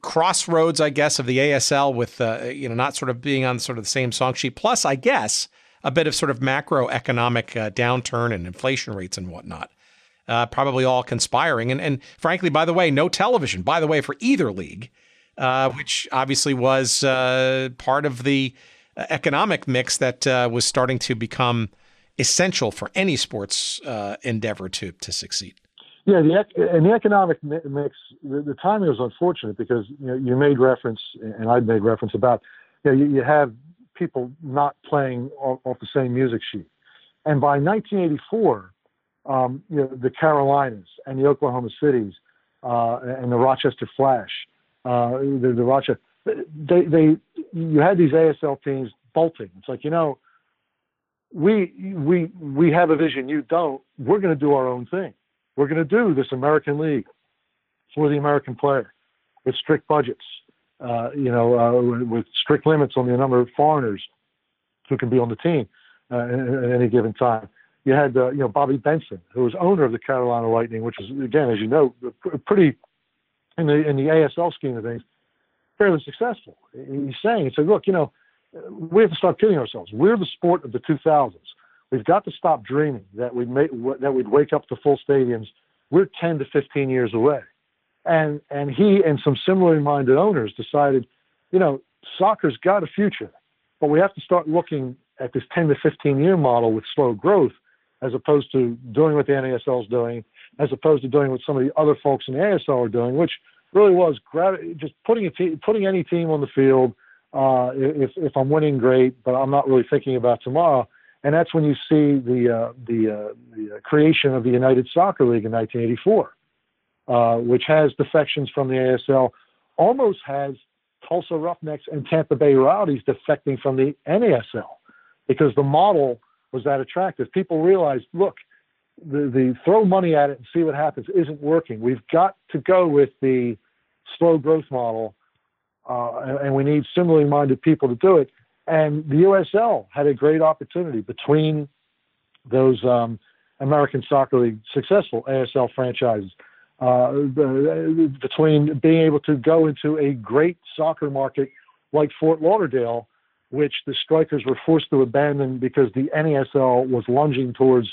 crossroads, I guess, of the ASL with uh, you know not sort of being on sort of the same song sheet. Plus, I guess a bit of sort of macroeconomic uh, downturn and inflation rates and whatnot. Uh, probably all conspiring, and and frankly, by the way, no television. By the way, for either league, uh, which obviously was uh, part of the uh, economic mix that was starting to become essential for any sports endeavor to to succeed. Yeah, the and the economic mix, the, the timing was unfortunate because you know you made reference, and I made reference about, you know, you, you have people not playing off, off, the same music sheet, and by 1984, um, you know, the Carolinas and the Oklahoma Cities uh, and the Rochester Flash, uh, the, the Rochester, they, they, you had these ASL teams bolting. It's like you know, we we we have a vision, you don't. We're going to do our own thing we're going to do this American League for the American player with strict budgets, uh, you know, uh, with strict limits on the number of foreigners who can be on the team uh, at, any given time. You had, uh, you know, Bobby Benson, who was owner of the Carolina Lightning, which is, again, as you know, pretty in the in the ASL scheme of things, fairly successful. He's saying, he said, look, you know, we have to stop kidding ourselves. We're the sport of the 2000s. We've got to stop dreaming that we'd make, that we'd wake up to full stadiums. We're 10 to 15 years away. And and he and some similarly minded owners decided, you know, soccer's got a future, but we have to start looking at this 10 to 15 year model with slow growth, as opposed to doing what the NASL is doing, as opposed to doing what some of the other folks in the ASL are doing, which really was just putting a te- putting any team on the field. Uh, if if I'm winning, great, but I'm not really thinking about tomorrow and that's when you see the uh, the, uh, the creation of the United Soccer League in 1984, uh, which has defections from the ASL, almost has Tulsa Roughnecks and Tampa Bay Rowdies defecting from the NASL, because the model was that attractive. People realized, look, the, the throw money at it and see what happens isn't working. We've got to go with the slow growth model, uh, and, and we need similarly minded people to do it. And the USL had a great opportunity between those um, American Soccer League successful ASL franchises, uh, between being able to go into a great soccer market like Fort Lauderdale, which the strikers were forced to abandon because the NASL was lunging towards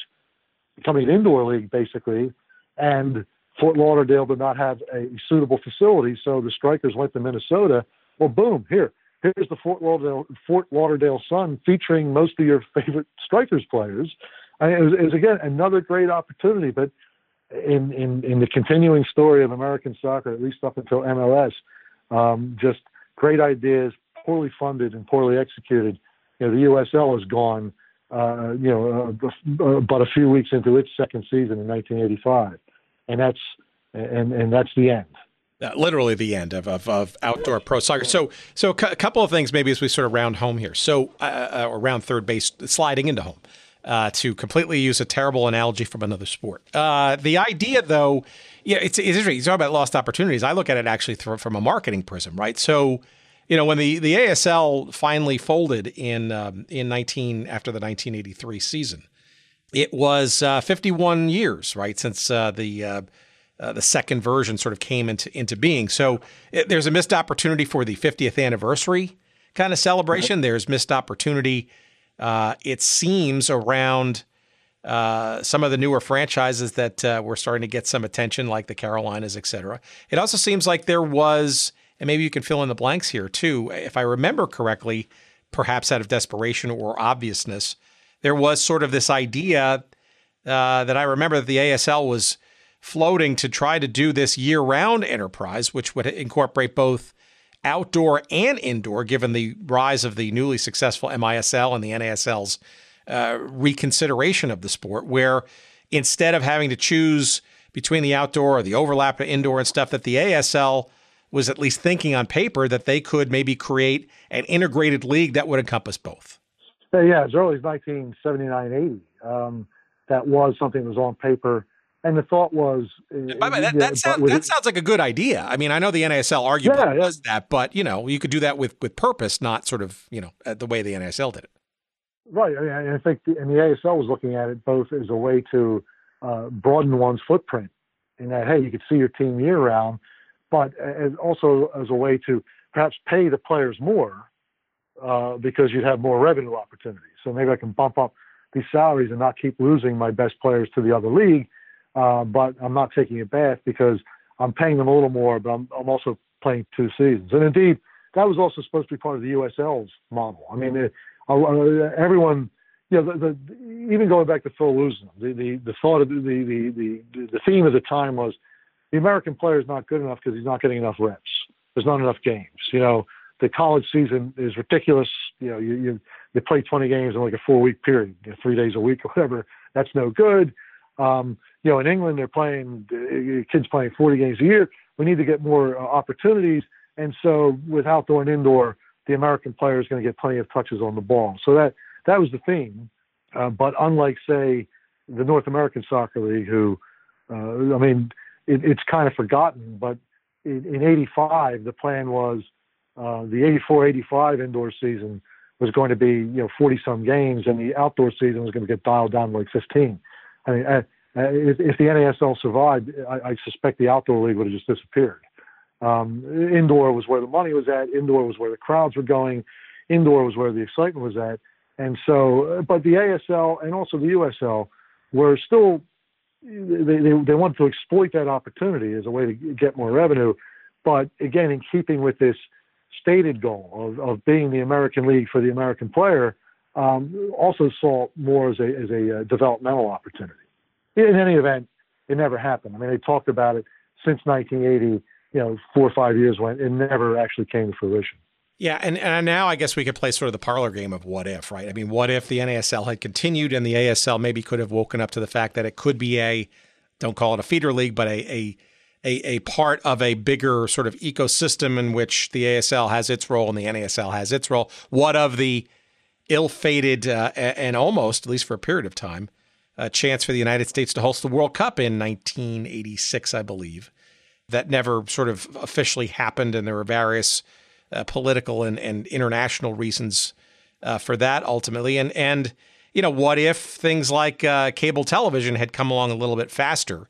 becoming an indoor league, basically. And Fort Lauderdale did not have a suitable facility, so the strikers went to Minnesota. Well, boom, here, here's the Fort Lauderdale, Fort Lauderdale Sun featuring most of your favorite strikers players. I mean, it, was, it was again another great opportunity, but in, in in the continuing story of American soccer, at least up until MLS, um, just great ideas, poorly funded and poorly executed. You know, the USL has gone, uh, you know, uh, about a few weeks into its second season in 1985, and that's and and that's the end. Uh, literally the end of, of, of, outdoor pro soccer. So, so a couple of things maybe as we sort of round home here. So, uh, uh, around third base, sliding into home uh, to completely use a terrible analogy from another sport. Uh, the idea, though, yeah, it's, it's interesting. You talk about lost opportunities. I look at it actually through, from a marketing prism, right? So, you know, when the, the ASL finally folded in um, in 19 after the 1983 season, it was uh, 51 years, right, since uh, the uh, uh, the second version sort of came into into being. So it, there's a missed opportunity for the 50th anniversary kind of celebration. There's missed opportunity uh, it seems around uh, some of the newer franchises that uh, were starting to get some attention, like the Carolinas, et cetera. It also seems like there was, and maybe you can fill in the blanks here too, if I remember correctly, perhaps out of desperation or obviousness, there was sort of this idea uh, that I remember that the ASL was floating to try to do this year round enterprise, which would incorporate both outdoor and indoor, given the rise of the newly successful MISL and the NASL's uh, reconsideration of the sport, where instead of having to choose between the outdoor or the overlap of indoor and stuff, that the ASL was at least thinking on paper that they could maybe create an integrated league that would encompass both. Yeah, as early as 1979 80, um, that was something that was on paper and the thought was, by way, that, that, sound, that sounds like a good idea. I mean, I know the NASL arguably yeah, yeah. that, but you know, you could do that with with purpose, not sort of you know the way the NASL did it. Right. I, mean, I think, the, and the ASL was looking at it both as a way to uh, broaden one's footprint, in that hey, you could see your team year round, but also as a way to perhaps pay the players more uh, because you'd have more revenue opportunities. So maybe I can bump up these salaries and not keep losing my best players to the other league uh, but I'm not taking a bath because I'm paying them a little more, but I'm, I'm also playing two seasons. And indeed, that was also supposed to be part of the USL's model. I mean, it, everyone, you know, the, the, even going back to Phil Luzin, the, the, the thought of the, the, the, the theme of the time was the American player is not good enough because he's not getting enough reps. There's not enough games. You know, the college season is ridiculous. You know, you, you, you play 20 games in like a four week period, you know, three days a week or whatever. That's no good. Um, you know, in England, they're playing kids playing 40 games a year. We need to get more uh, opportunities, and so with outdoor and indoor, the American player is going to get plenty of touches on the ball. So that that was the theme. Uh, but unlike, say, the North American Soccer League, who, uh, I mean, it, it's kind of forgotten, but in, in '85, the plan was uh, the '84-'85 indoor season was going to be, you know, 40 some games, and the outdoor season was going to get dialed down to like 15. I mean, if, if, the NASL survived, I, I, suspect the outdoor league would have just disappeared. Um, indoor was where the money was at. Indoor was where the crowds were going. Indoor was where the excitement was at. And so, but the ASL and also the USL were still they, they, they wanted to exploit that opportunity as a way to get more revenue. But again, in keeping with this stated goal of, of being the American League for the American player, um, also saw more as a, as a uh, developmental opportunity. In any event, it never happened. I mean, they talked about it since 1980, you know, four or five years went, it never actually came to fruition. Yeah, and, and now I guess we could play sort of the parlor game of what if, right? I mean, what if the NASL had continued and the ASL maybe could have woken up to the fact that it could be a, don't call it a feeder league, but a, a a, a part of a bigger sort of ecosystem in which the ASL has its role and the NASL has its role. What of the ill-fated uh, and almost, at least for a period of time, a chance for the United States to host the World Cup in 1986, I believe. That never sort of officially happened, and there were various uh, political and, and international reasons uh, for that ultimately. And and you know, what if things like uh, cable television had come along a little bit faster?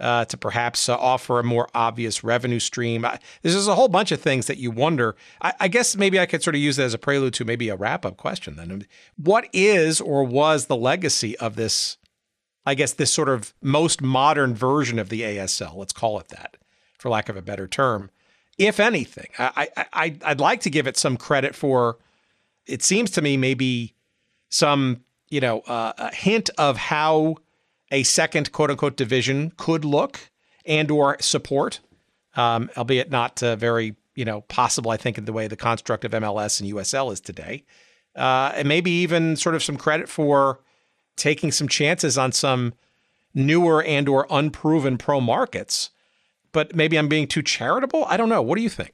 uh, to perhaps uh, offer a more obvious revenue stream. I, this is a whole bunch of things that you wonder. I, I, guess maybe I could sort of use that as a prelude to maybe a wrap up question then. What is or was the legacy of this I guess, this sort of most modern version of the ASL. Let's call it that, for lack of a better term. If anything, I, I, I'd like to give it some credit for. It seems to me maybe some you know uh, a hint of how a second quote unquote division could look and or support, um, albeit not uh, very you know possible. I think in the way the construct of MLS and USL is today, uh, and maybe even sort of some credit for taking some chances on some newer and or unproven pro markets. But maybe I'm being too charitable. I don't know. What do you think?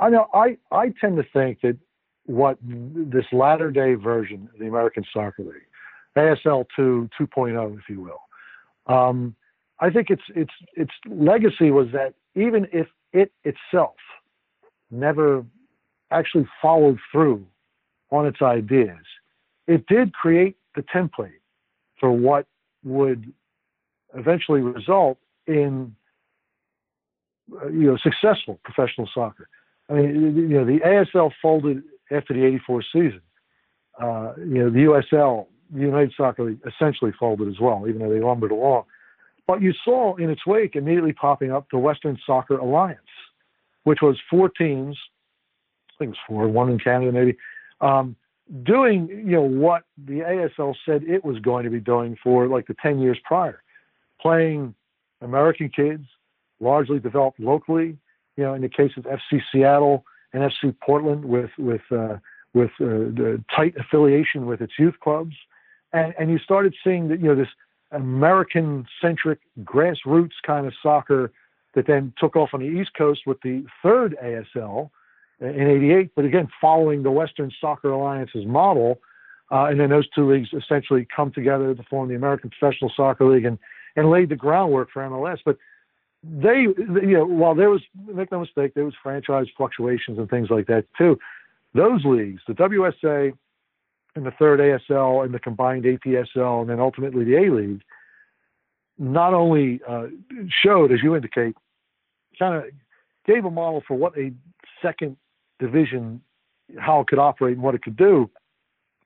I know. I I tend to think that what this latter day version of the American Soccer League, ASL 2 2.0, if you will, um, I think its its its legacy was that even if it itself never actually followed through on its ideas, it did create the template for what would eventually result in you know successful professional soccer. I mean, you know, the ASL folded after the '84 season. Uh, you know, the USL, the United Soccer League, essentially folded as well, even though they lumbered along. But you saw in its wake immediately popping up the Western Soccer Alliance, which was four teams, I think it was four, one in Canada maybe, um, doing you know what the ASL said it was going to be doing for like the 10 years prior, playing American kids, largely developed locally. You know, in the case of FC Seattle and FC Portland, with with uh, with uh, tight affiliation with its youth clubs, and and you started seeing that you know this American-centric grassroots kind of soccer that then took off on the East Coast with the third ASL in 88, but again, following the Western Soccer Alliance's model. Uh, and then those two leagues essentially come together to form the American Professional Soccer League and, and laid the groundwork for MLS. But they, you know, while there was, make no mistake, there was franchise fluctuations and things like that too. Those leagues, the WSA and the third ASL and the combined APSL and then ultimately the A League, not only uh, showed, as you indicate, kind of gave a model for what a second division, how it could operate and what it could do,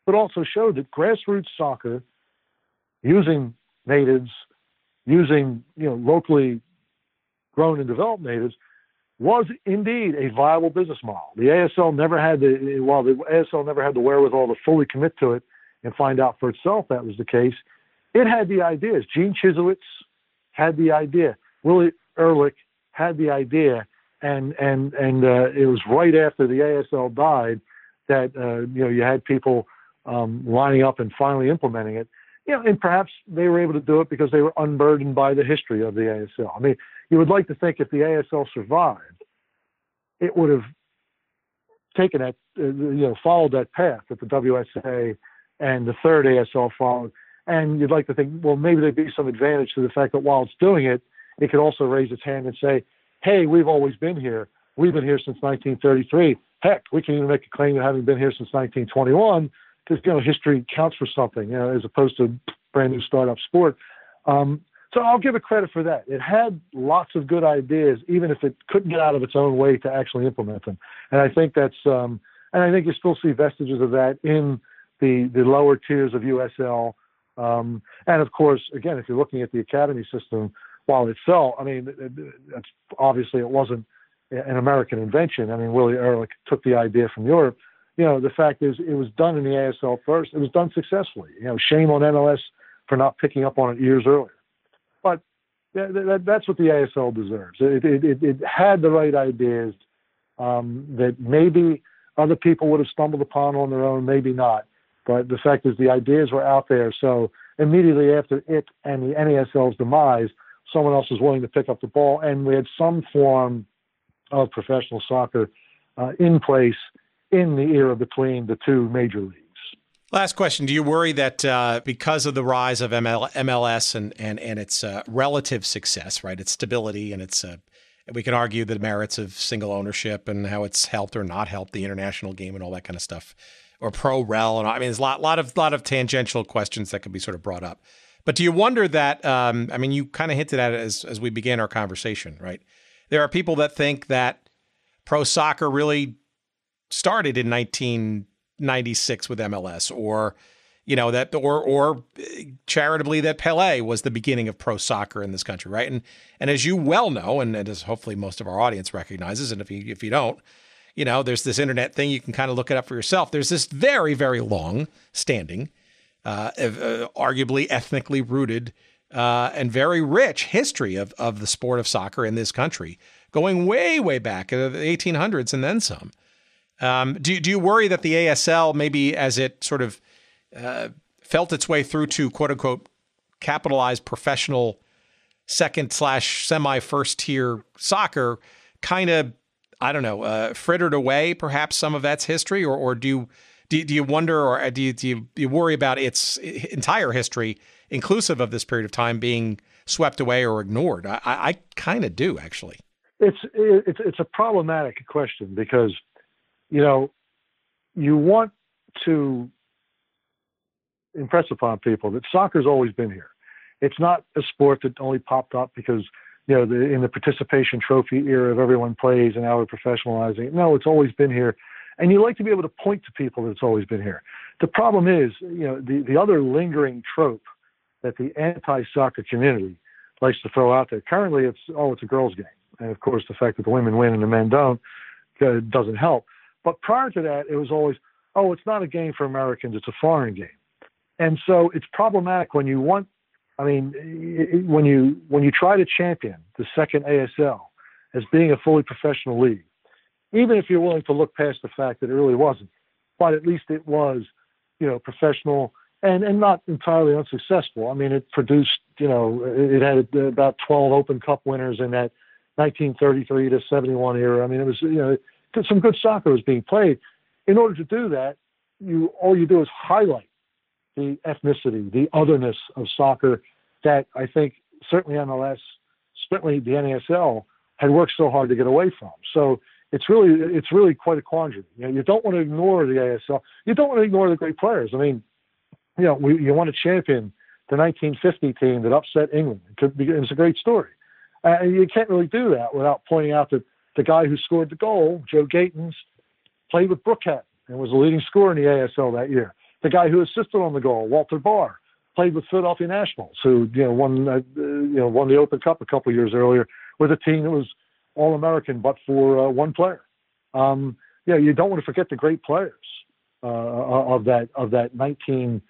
but also showed that grassroots soccer, using natives, using you know locally grown and developed natives, was indeed a viable business model. The ASL never had the while the ASL never had the wherewithal to fully commit to it and find out for itself that was the case. It had the ideas. Gene Chyzowych had the idea. Willie Ehrlich had the idea, and and and uh, it was right after the ASL died that uh, you know you had people um, lining up and finally implementing it. You know, and perhaps they were able to do it because they were unburdened by the history of the ASL. I mean, you would like to think if the ASL survived, it would have taken that, uh, you know, followed that path that the WSA and the third ASL followed. And you'd like to think, well, maybe there'd be some advantage to the fact that while it's doing it, it could also raise its hand and say, hey, we've always been here. We've been here since 1933. Heck, we can even make a claim of having been here since 1921 because you know history counts for something, you know, as opposed to brand new startup sport. Um, so I'll give it credit for that. It had lots of good ideas, even if it couldn't get out of its own way to actually implement them. And I think that's, um, and I think you still see vestiges of that in the the lower tiers of USL. Um, and of course, again, if you're looking at the academy system, while it fell, I mean, that's obviously it wasn't an American invention. I mean, Willie Ehrlich took the idea from Europe. You know, the fact is, it was done in the ASL first. It was done successfully. You know, shame on MLS for not picking up on it years earlier. But that, that's what the ASL deserves. It, it, it had the right ideas um, that maybe other people would have stumbled upon on their own, maybe not. But the fact is, the ideas were out there. So immediately after it and the NASL's demise, someone else was willing to pick up the ball, and we had some form of professional soccer uh, in place in the era between the two major leagues. Last question: Do you worry that uh, because of the rise of ML- MLS and and and its uh, relative success, right, its stability and its uh, we can argue the merits of single ownership and how it's helped or not helped the international game and all that kind of stuff, or pro rel, and I mean, there's a lot, lot of lot of tangential questions that could be sort of brought up. But do you wonder that? Um, I mean, you kind of hinted at it as as we began our conversation, right? There are people that think that pro soccer really started in 1996 with MLS, or you know that or or charitably that Pele was the beginning of pro soccer in this country, right? And and as you well know, and, as hopefully most of our audience recognizes, and if you if you don't, you know, there's this internet thing you can kind of look it up for yourself. There's this very very long standing, uh, uh, arguably ethnically rooted uh, and very rich history of of the sport of soccer in this country, going way way back in the 1800s and then some. Um, do do you worry that the ASL maybe as it sort of uh, felt its way through to quote unquote capitalized professional second slash semi first tier soccer kind of I don't know uh, frittered away perhaps some of that's history? Or or do you do, do you wonder or do you, do you, you worry about its entire history inclusive of this period of time being swept away or ignored? I, I kind of do actually. It's it's it's a problematic question because you know you want to impress upon people that soccer's always been here. It's not a sport that only popped up because you know the, in the participation trophy era of everyone plays and now we're professionalizing. No, it's always been here, and you like to be able to point to people that it's always been here. The problem is, you know, the the other lingering trope that the anti-soccer community likes to throw out there. Currently, it's oh, it's a girls' game, and of course, the fact that the women win and the men don't uh, doesn't help. But prior to that, it was always oh, it's not a game for Americans; it's a foreign game. And so it's problematic when you want, I mean, when you when you try to champion the second ASL as being a fully professional league, even if you're willing to look past the fact that it really wasn't, but at least it was, you know, professional and and not entirely unsuccessful. I mean, it produced, you know, it had about 12 Open Cup winners in that 1933 to 71 era. I mean, it was, you know, some good soccer was being played. In order to do that, you all you do is highlight the ethnicity, the otherness of soccer that I think certainly MLS, certainly the NASL had worked so hard to get away from. So it's really it's really quite a quandary. You know, you don't want to ignore the ASL. You don't want to ignore the great players. I mean, you know, we, you want to champion the 1950 team that upset England. It could be, it's a great story. Uh, and you can't really do that without pointing out that the guy who scored the goal, Joe Gaetjens, played with Brookhattan and was the leading scorer in the ASL that year the guy who assisted on the goal, Walter Bahr, played with Philadelphia Nationals, who you know won uh, you know won the Open Cup a couple years earlier with a team that was all American, but for uh, one player. Um, yeah, you don't want to forget the great players uh, of that of that 1933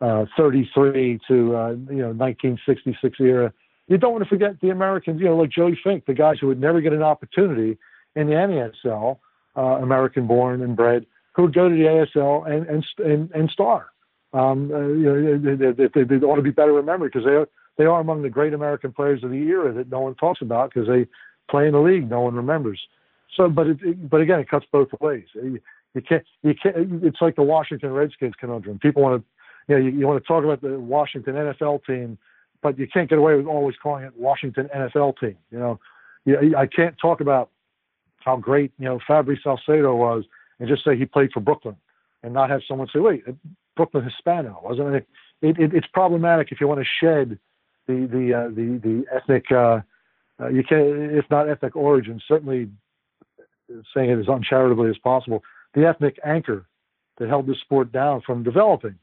uh, to uh, you know 1966 era. You don't want to forget the Americans, you know, like Joey Fink, the guys who would never get an opportunity in the NASL, uh, American born and bred, who would go to the ASL and and and, and star. Um, uh, you know, they, they, they, ought to be better remembered because they are they are among the great American players of the era that no one talks about because they play in the league no one remembers. So, but it, but again, it cuts both ways. You, you can't you can't. It's like the Washington Redskins conundrum. People want to, you know, you, you want to talk about the Washington NFL team, but you can't get away with always calling it Washington NFL team. You know, I can't talk about how great you know Fabri Salcedo was and just say he played for Brooklyn and not have someone say, wait, Brooklyn Hispano, wasn't it? It, it? It's problematic if you want to shed the the uh, the the ethnic uh, uh, you can if not ethnic origin, certainly saying it as uncharitably as possible, the ethnic anchor that held the sport down from developing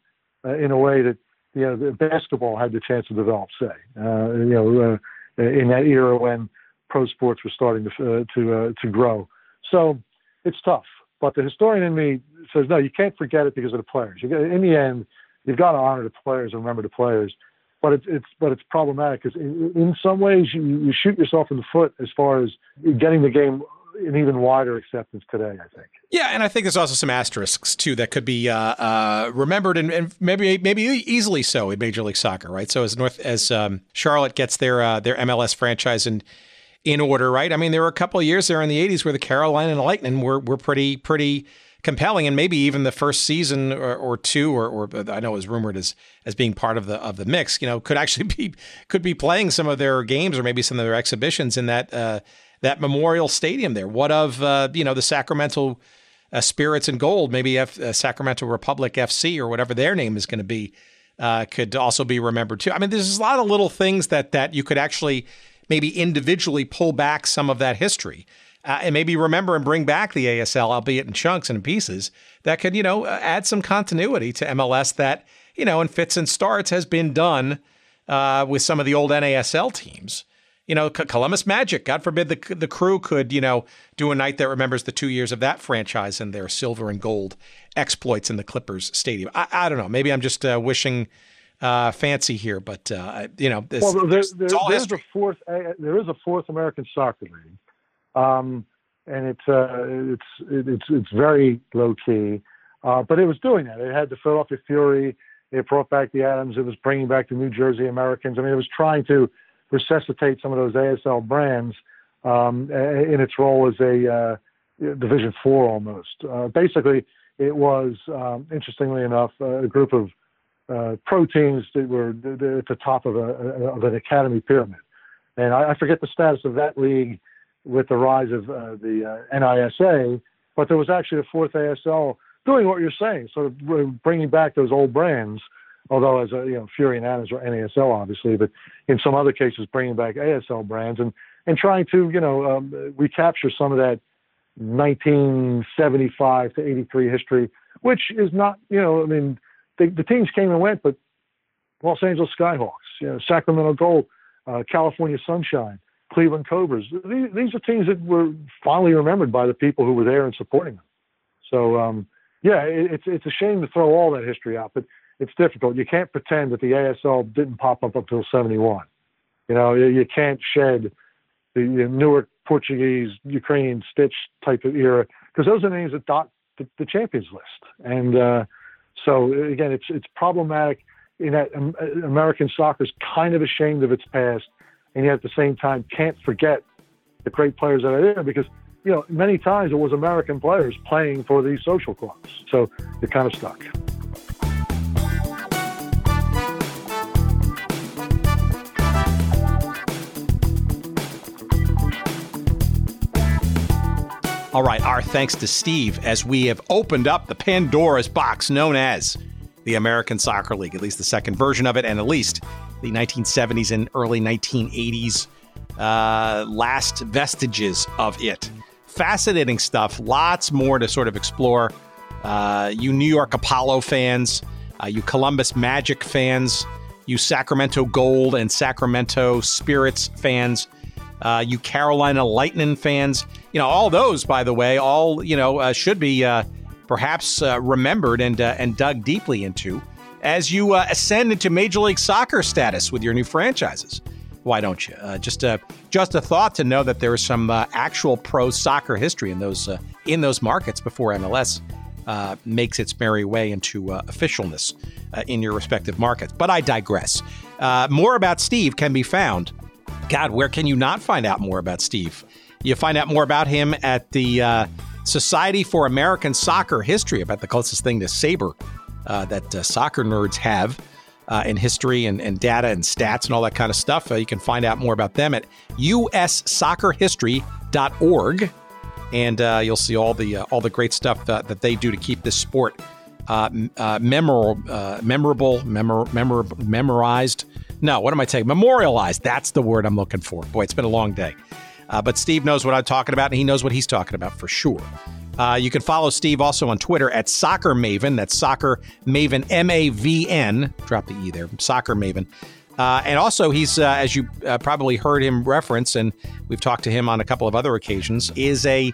uh, in a way that you know the basketball had the chance to develop. Say, uh, you know, uh, in that era when pro sports were starting to uh, to to grow. So it's tough. But the historian in me says, no, you can't forget it because of the players. In the end, you've got to honor the players and remember the players. But it's, it's but it's problematic because in, in some ways you, you shoot yourself in the foot as far as getting the game an even wider acceptance today, I think. Yeah, and I think there's also some asterisks too that could be uh, uh, remembered and, and, maybe maybe easily so in Major League Soccer, right? So as North as um, Charlotte gets their uh, their MLS franchise and in order, right? I mean, there were a couple of years there in the 80s where the Carolina Lightning were were pretty pretty compelling, and maybe even the first season or, or two, or, or, I know it was rumored as as being part of the of the mix. You know, could actually be could be playing some of their games or maybe some of their exhibitions in that uh, that Memorial Stadium there. What of uh, you know the Sacramento uh, Spirits and Gold, maybe F, uh, Sacramento Republic FC or whatever their name is going to be. Uh, could also be remembered too. I mean, there's a lot of little things that that you could actually maybe individually pull back some of that history. Uh, and maybe remember and bring back the ASL, albeit in chunks and in pieces, that could, you know, uh, add some continuity to MLS that you know, in fits and starts has been done with some of the old NASL teams. You know, Columbus Magic. God forbid the the crew could you know do a night that remembers the two years of that franchise and their silver and gold exploits in the Clippers stadium. I, I don't know. Maybe I'm just uh, wishing uh, fancy here, but uh, you know, this, well, there, there, there's a fourth. there is a fourth American Soccer League, um, and it's uh, it's it's it's very low key, uh, but it was doing that. It had the Philadelphia Fury. It brought back the Atoms. It was bringing back the New Jersey Americans. I mean, it was trying to resuscitate some of those ASL brands um, in its role as a uh, Division Four almost. Uh, basically, it was um, interestingly enough a group of uh, pro teams that were at the top of, a, of an academy pyramid. And I, I, forget the status of that league with the rise of uh, the uh, NISA, but there was actually a fourth ASL doing what you're saying, sort of bringing back those old brands. Although, as a, you know, Fury and Atoms are NASL, obviously, but in some other cases, bringing back ASL brands and and trying to, you know, um, recapture some of that 1975 to 83 history, which is not, you know, I mean, the, the teams came and went, but Los Angeles Skyhawks, you know, Sacramento Gold, uh, California Sunshine, Cleveland Cobras. These, these, are teams that were fondly remembered by the people who were there and supporting them. So, um, yeah, it, it's it's a shame to throw all that history out, but it's difficult. You can't pretend that the ASL didn't pop up until '71. You know, you, can't shed the Newark Portuguese, Ukrainian Sitch type of era because those are names that dot the, the champions list. And uh, so again, it's it's problematic in that American soccer is kind of ashamed of its past, and yet at the same time can't forget the great players that are there because you know many times it was American players playing for these social clubs. So you're kind of stuck. All right, our thanks to Steve as we have opened up the Pandora's box known as the American Soccer League, at least the second version of it, and at least the 1970s and early 1980s uh, last vestiges of it. Fascinating stuff, lots more to sort of explore. Uh, you New York Apollo fans, uh, you Columbus Magic fans, you Sacramento Gold and Sacramento Spirits fans uh, you Carolina Lightning fans. You know, all those, by the way, all you know uh, should be uh, perhaps uh, remembered and uh, and dug deeply into as you uh, ascend into Major League Soccer status with your new franchises. Why don't you? just a just a thought to know that there is some actual pro soccer history in those in those markets before MLS uh, makes its merry way into uh, officialness uh, in your respective markets. But I digress. more about Steve can be found God, where can you not find out more about Steve? You find out more about him at the uh, Society for American Soccer History, about the closest thing to SABR uh, that uh, soccer nerds have uh, in history and, and, data and stats and all that kind of stuff. Uh, you can find out more about them at ussoccerhistory.org. And uh, you'll see all the all the great stuff that they do to keep this sport memorable, memorable, memor- memor- memorized, no, what am I saying? Memorialized. That's the word I'm looking for. Boy, it's been a long day. Uh, but Steve knows what I'm talking about, and he knows what he's talking about for sure. Uh, you can follow Steve also on Twitter at Soccer Maven. That's Soccer Maven, M A V N. Drop the E there. Soccer Maven. Uh, and also, he's, uh, as you uh, probably heard him reference, and we've talked to him on a couple of other occasions, is a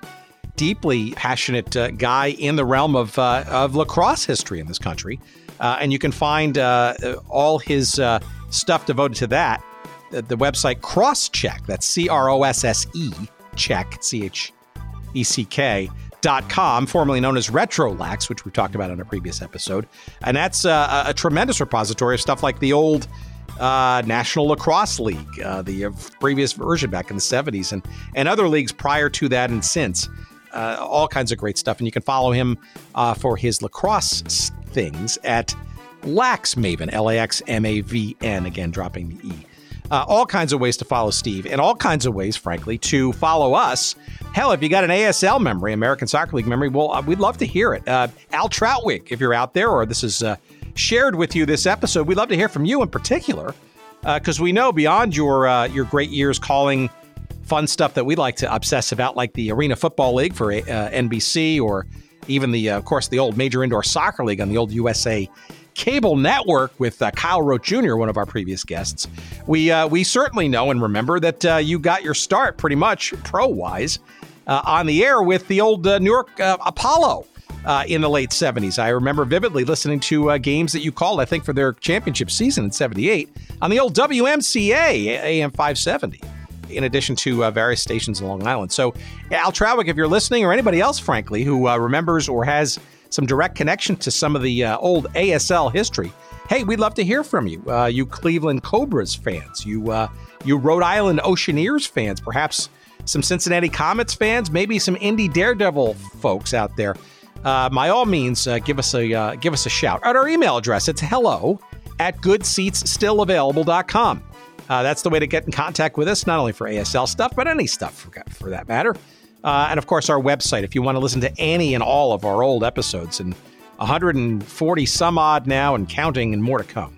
deeply passionate uh, guy in the realm of, of lacrosse history in this country. and you can find all his stuff devoted to that. The, the website Crosscheck, that's C R O S S E, check, C H E C K, dot com, formerly known as Retrolax, which we talked about on a previous episode. And that's uh, a, a tremendous repository of stuff like the old uh, National Lacrosse League, uh, the uh, previous version back in the 70s, and, and other leagues prior to that and since. Uh, all kinds of great stuff. And you can follow him uh, for his lacrosse things at Lax Maven, L A X M A V N, again, dropping the E. Uh, all kinds of ways to follow Steve, and all kinds of ways, frankly, to follow us. Hell, if you got an ASL memory, American Soccer League memory, well, uh, we'd love to hear it. Uh, Al Trautwig, if you're out there, or this is uh, shared with you this episode, we'd love to hear from you in particular, because uh, we know beyond your uh, your great years calling fun stuff that we like to obsess about, like the Arena Football League for NBC, or even the, of course, the old Major Indoor Soccer League on the old USA cable network with uh, Kyle Rote Jr., one of our previous guests, we uh, we certainly know and remember that uh, you got your start pretty much pro wise uh, on the air with the old uh, New York uh, Apollo. in the late 70s. I remember vividly listening to games that you called, I think, for their championship season in 78 on the old WMCA AM 570 in addition to uh, various stations in Long Island. So, Al Trautwig, if you're listening, or anybody else, frankly, who uh, remembers or has some direct connection to some of the uh, old ASL history, hey, we'd love to hear from you. Uh, you Cleveland Cobras fans, you uh, you Rhode Island Oceaneers fans, perhaps some Cincinnati Comets fans, maybe some Indy Daredevil folks out there. Uh, by all means, give us a give us a shout at our email address. It's hello at goodseatsstillavailable.com. Uh, that's the way to get in contact with us, not only for ASL stuff, but any stuff for, for that matter. Uh, and of course, our website, if you want to listen to any and all of our old episodes, and 140 some odd now and counting, and more to come.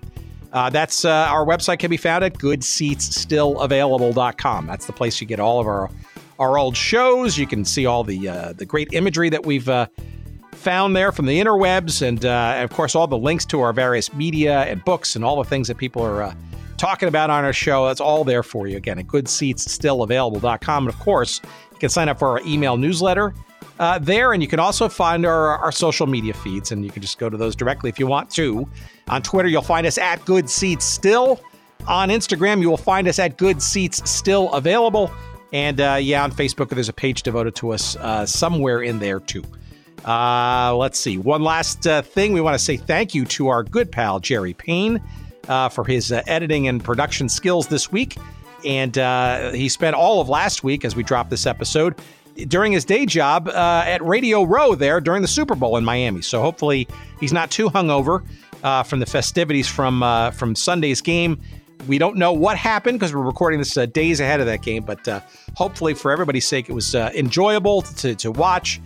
Uh, that's uh, our website can be found at goodseatsstillavailable.com. That's the place you get all of our our old shows. You can see all the uh, the great imagery that we've uh, found there from the interwebs, and, and of course all the links to our various media and books and all the things that people are talking about on our show. That's all there for you. Again, at goodseatsstillavailable.com. And of course, you can sign up for our email newsletter uh, there, and you can also find our, our social media feeds, and you can just go to those directly if you want to. On Twitter, you'll find us at Good Seats Still. On Instagram, you will find us at Good Seats Still Available. And uh, yeah, on Facebook, there's a page devoted to us uh, somewhere in there too. Uh, let's see. One last uh, thing. We want to say thank you to our good pal, Jerry Payne uh, for his editing and production skills this week. And uh, he spent all of last week as we dropped this episode during his day job uh, at Radio Row there during the Super Bowl in Miami. So hopefully he's not too hungover uh, from the festivities from uh, from Sunday's game. We don't know what happened because we're recording this days ahead of that game, but hopefully for everybody's sake, it was enjoyable to, to watch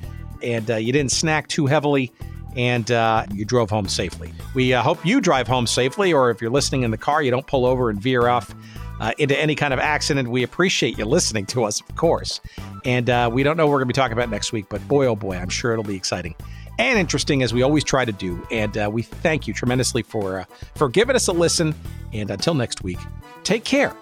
and you didn't snack too heavily and uh, you drove home safely. We uh, hope you drive home safely, or if you're listening in the car, you don't pull over and veer off uh, into any kind of accident. We appreciate you listening to us, of course. And uh, we don't know what we're going to be talking about next week, but boy, oh boy, I'm sure it'll be exciting and interesting as we always try to do. And uh, we thank you tremendously for uh, for giving us a listen. And until next week, take care.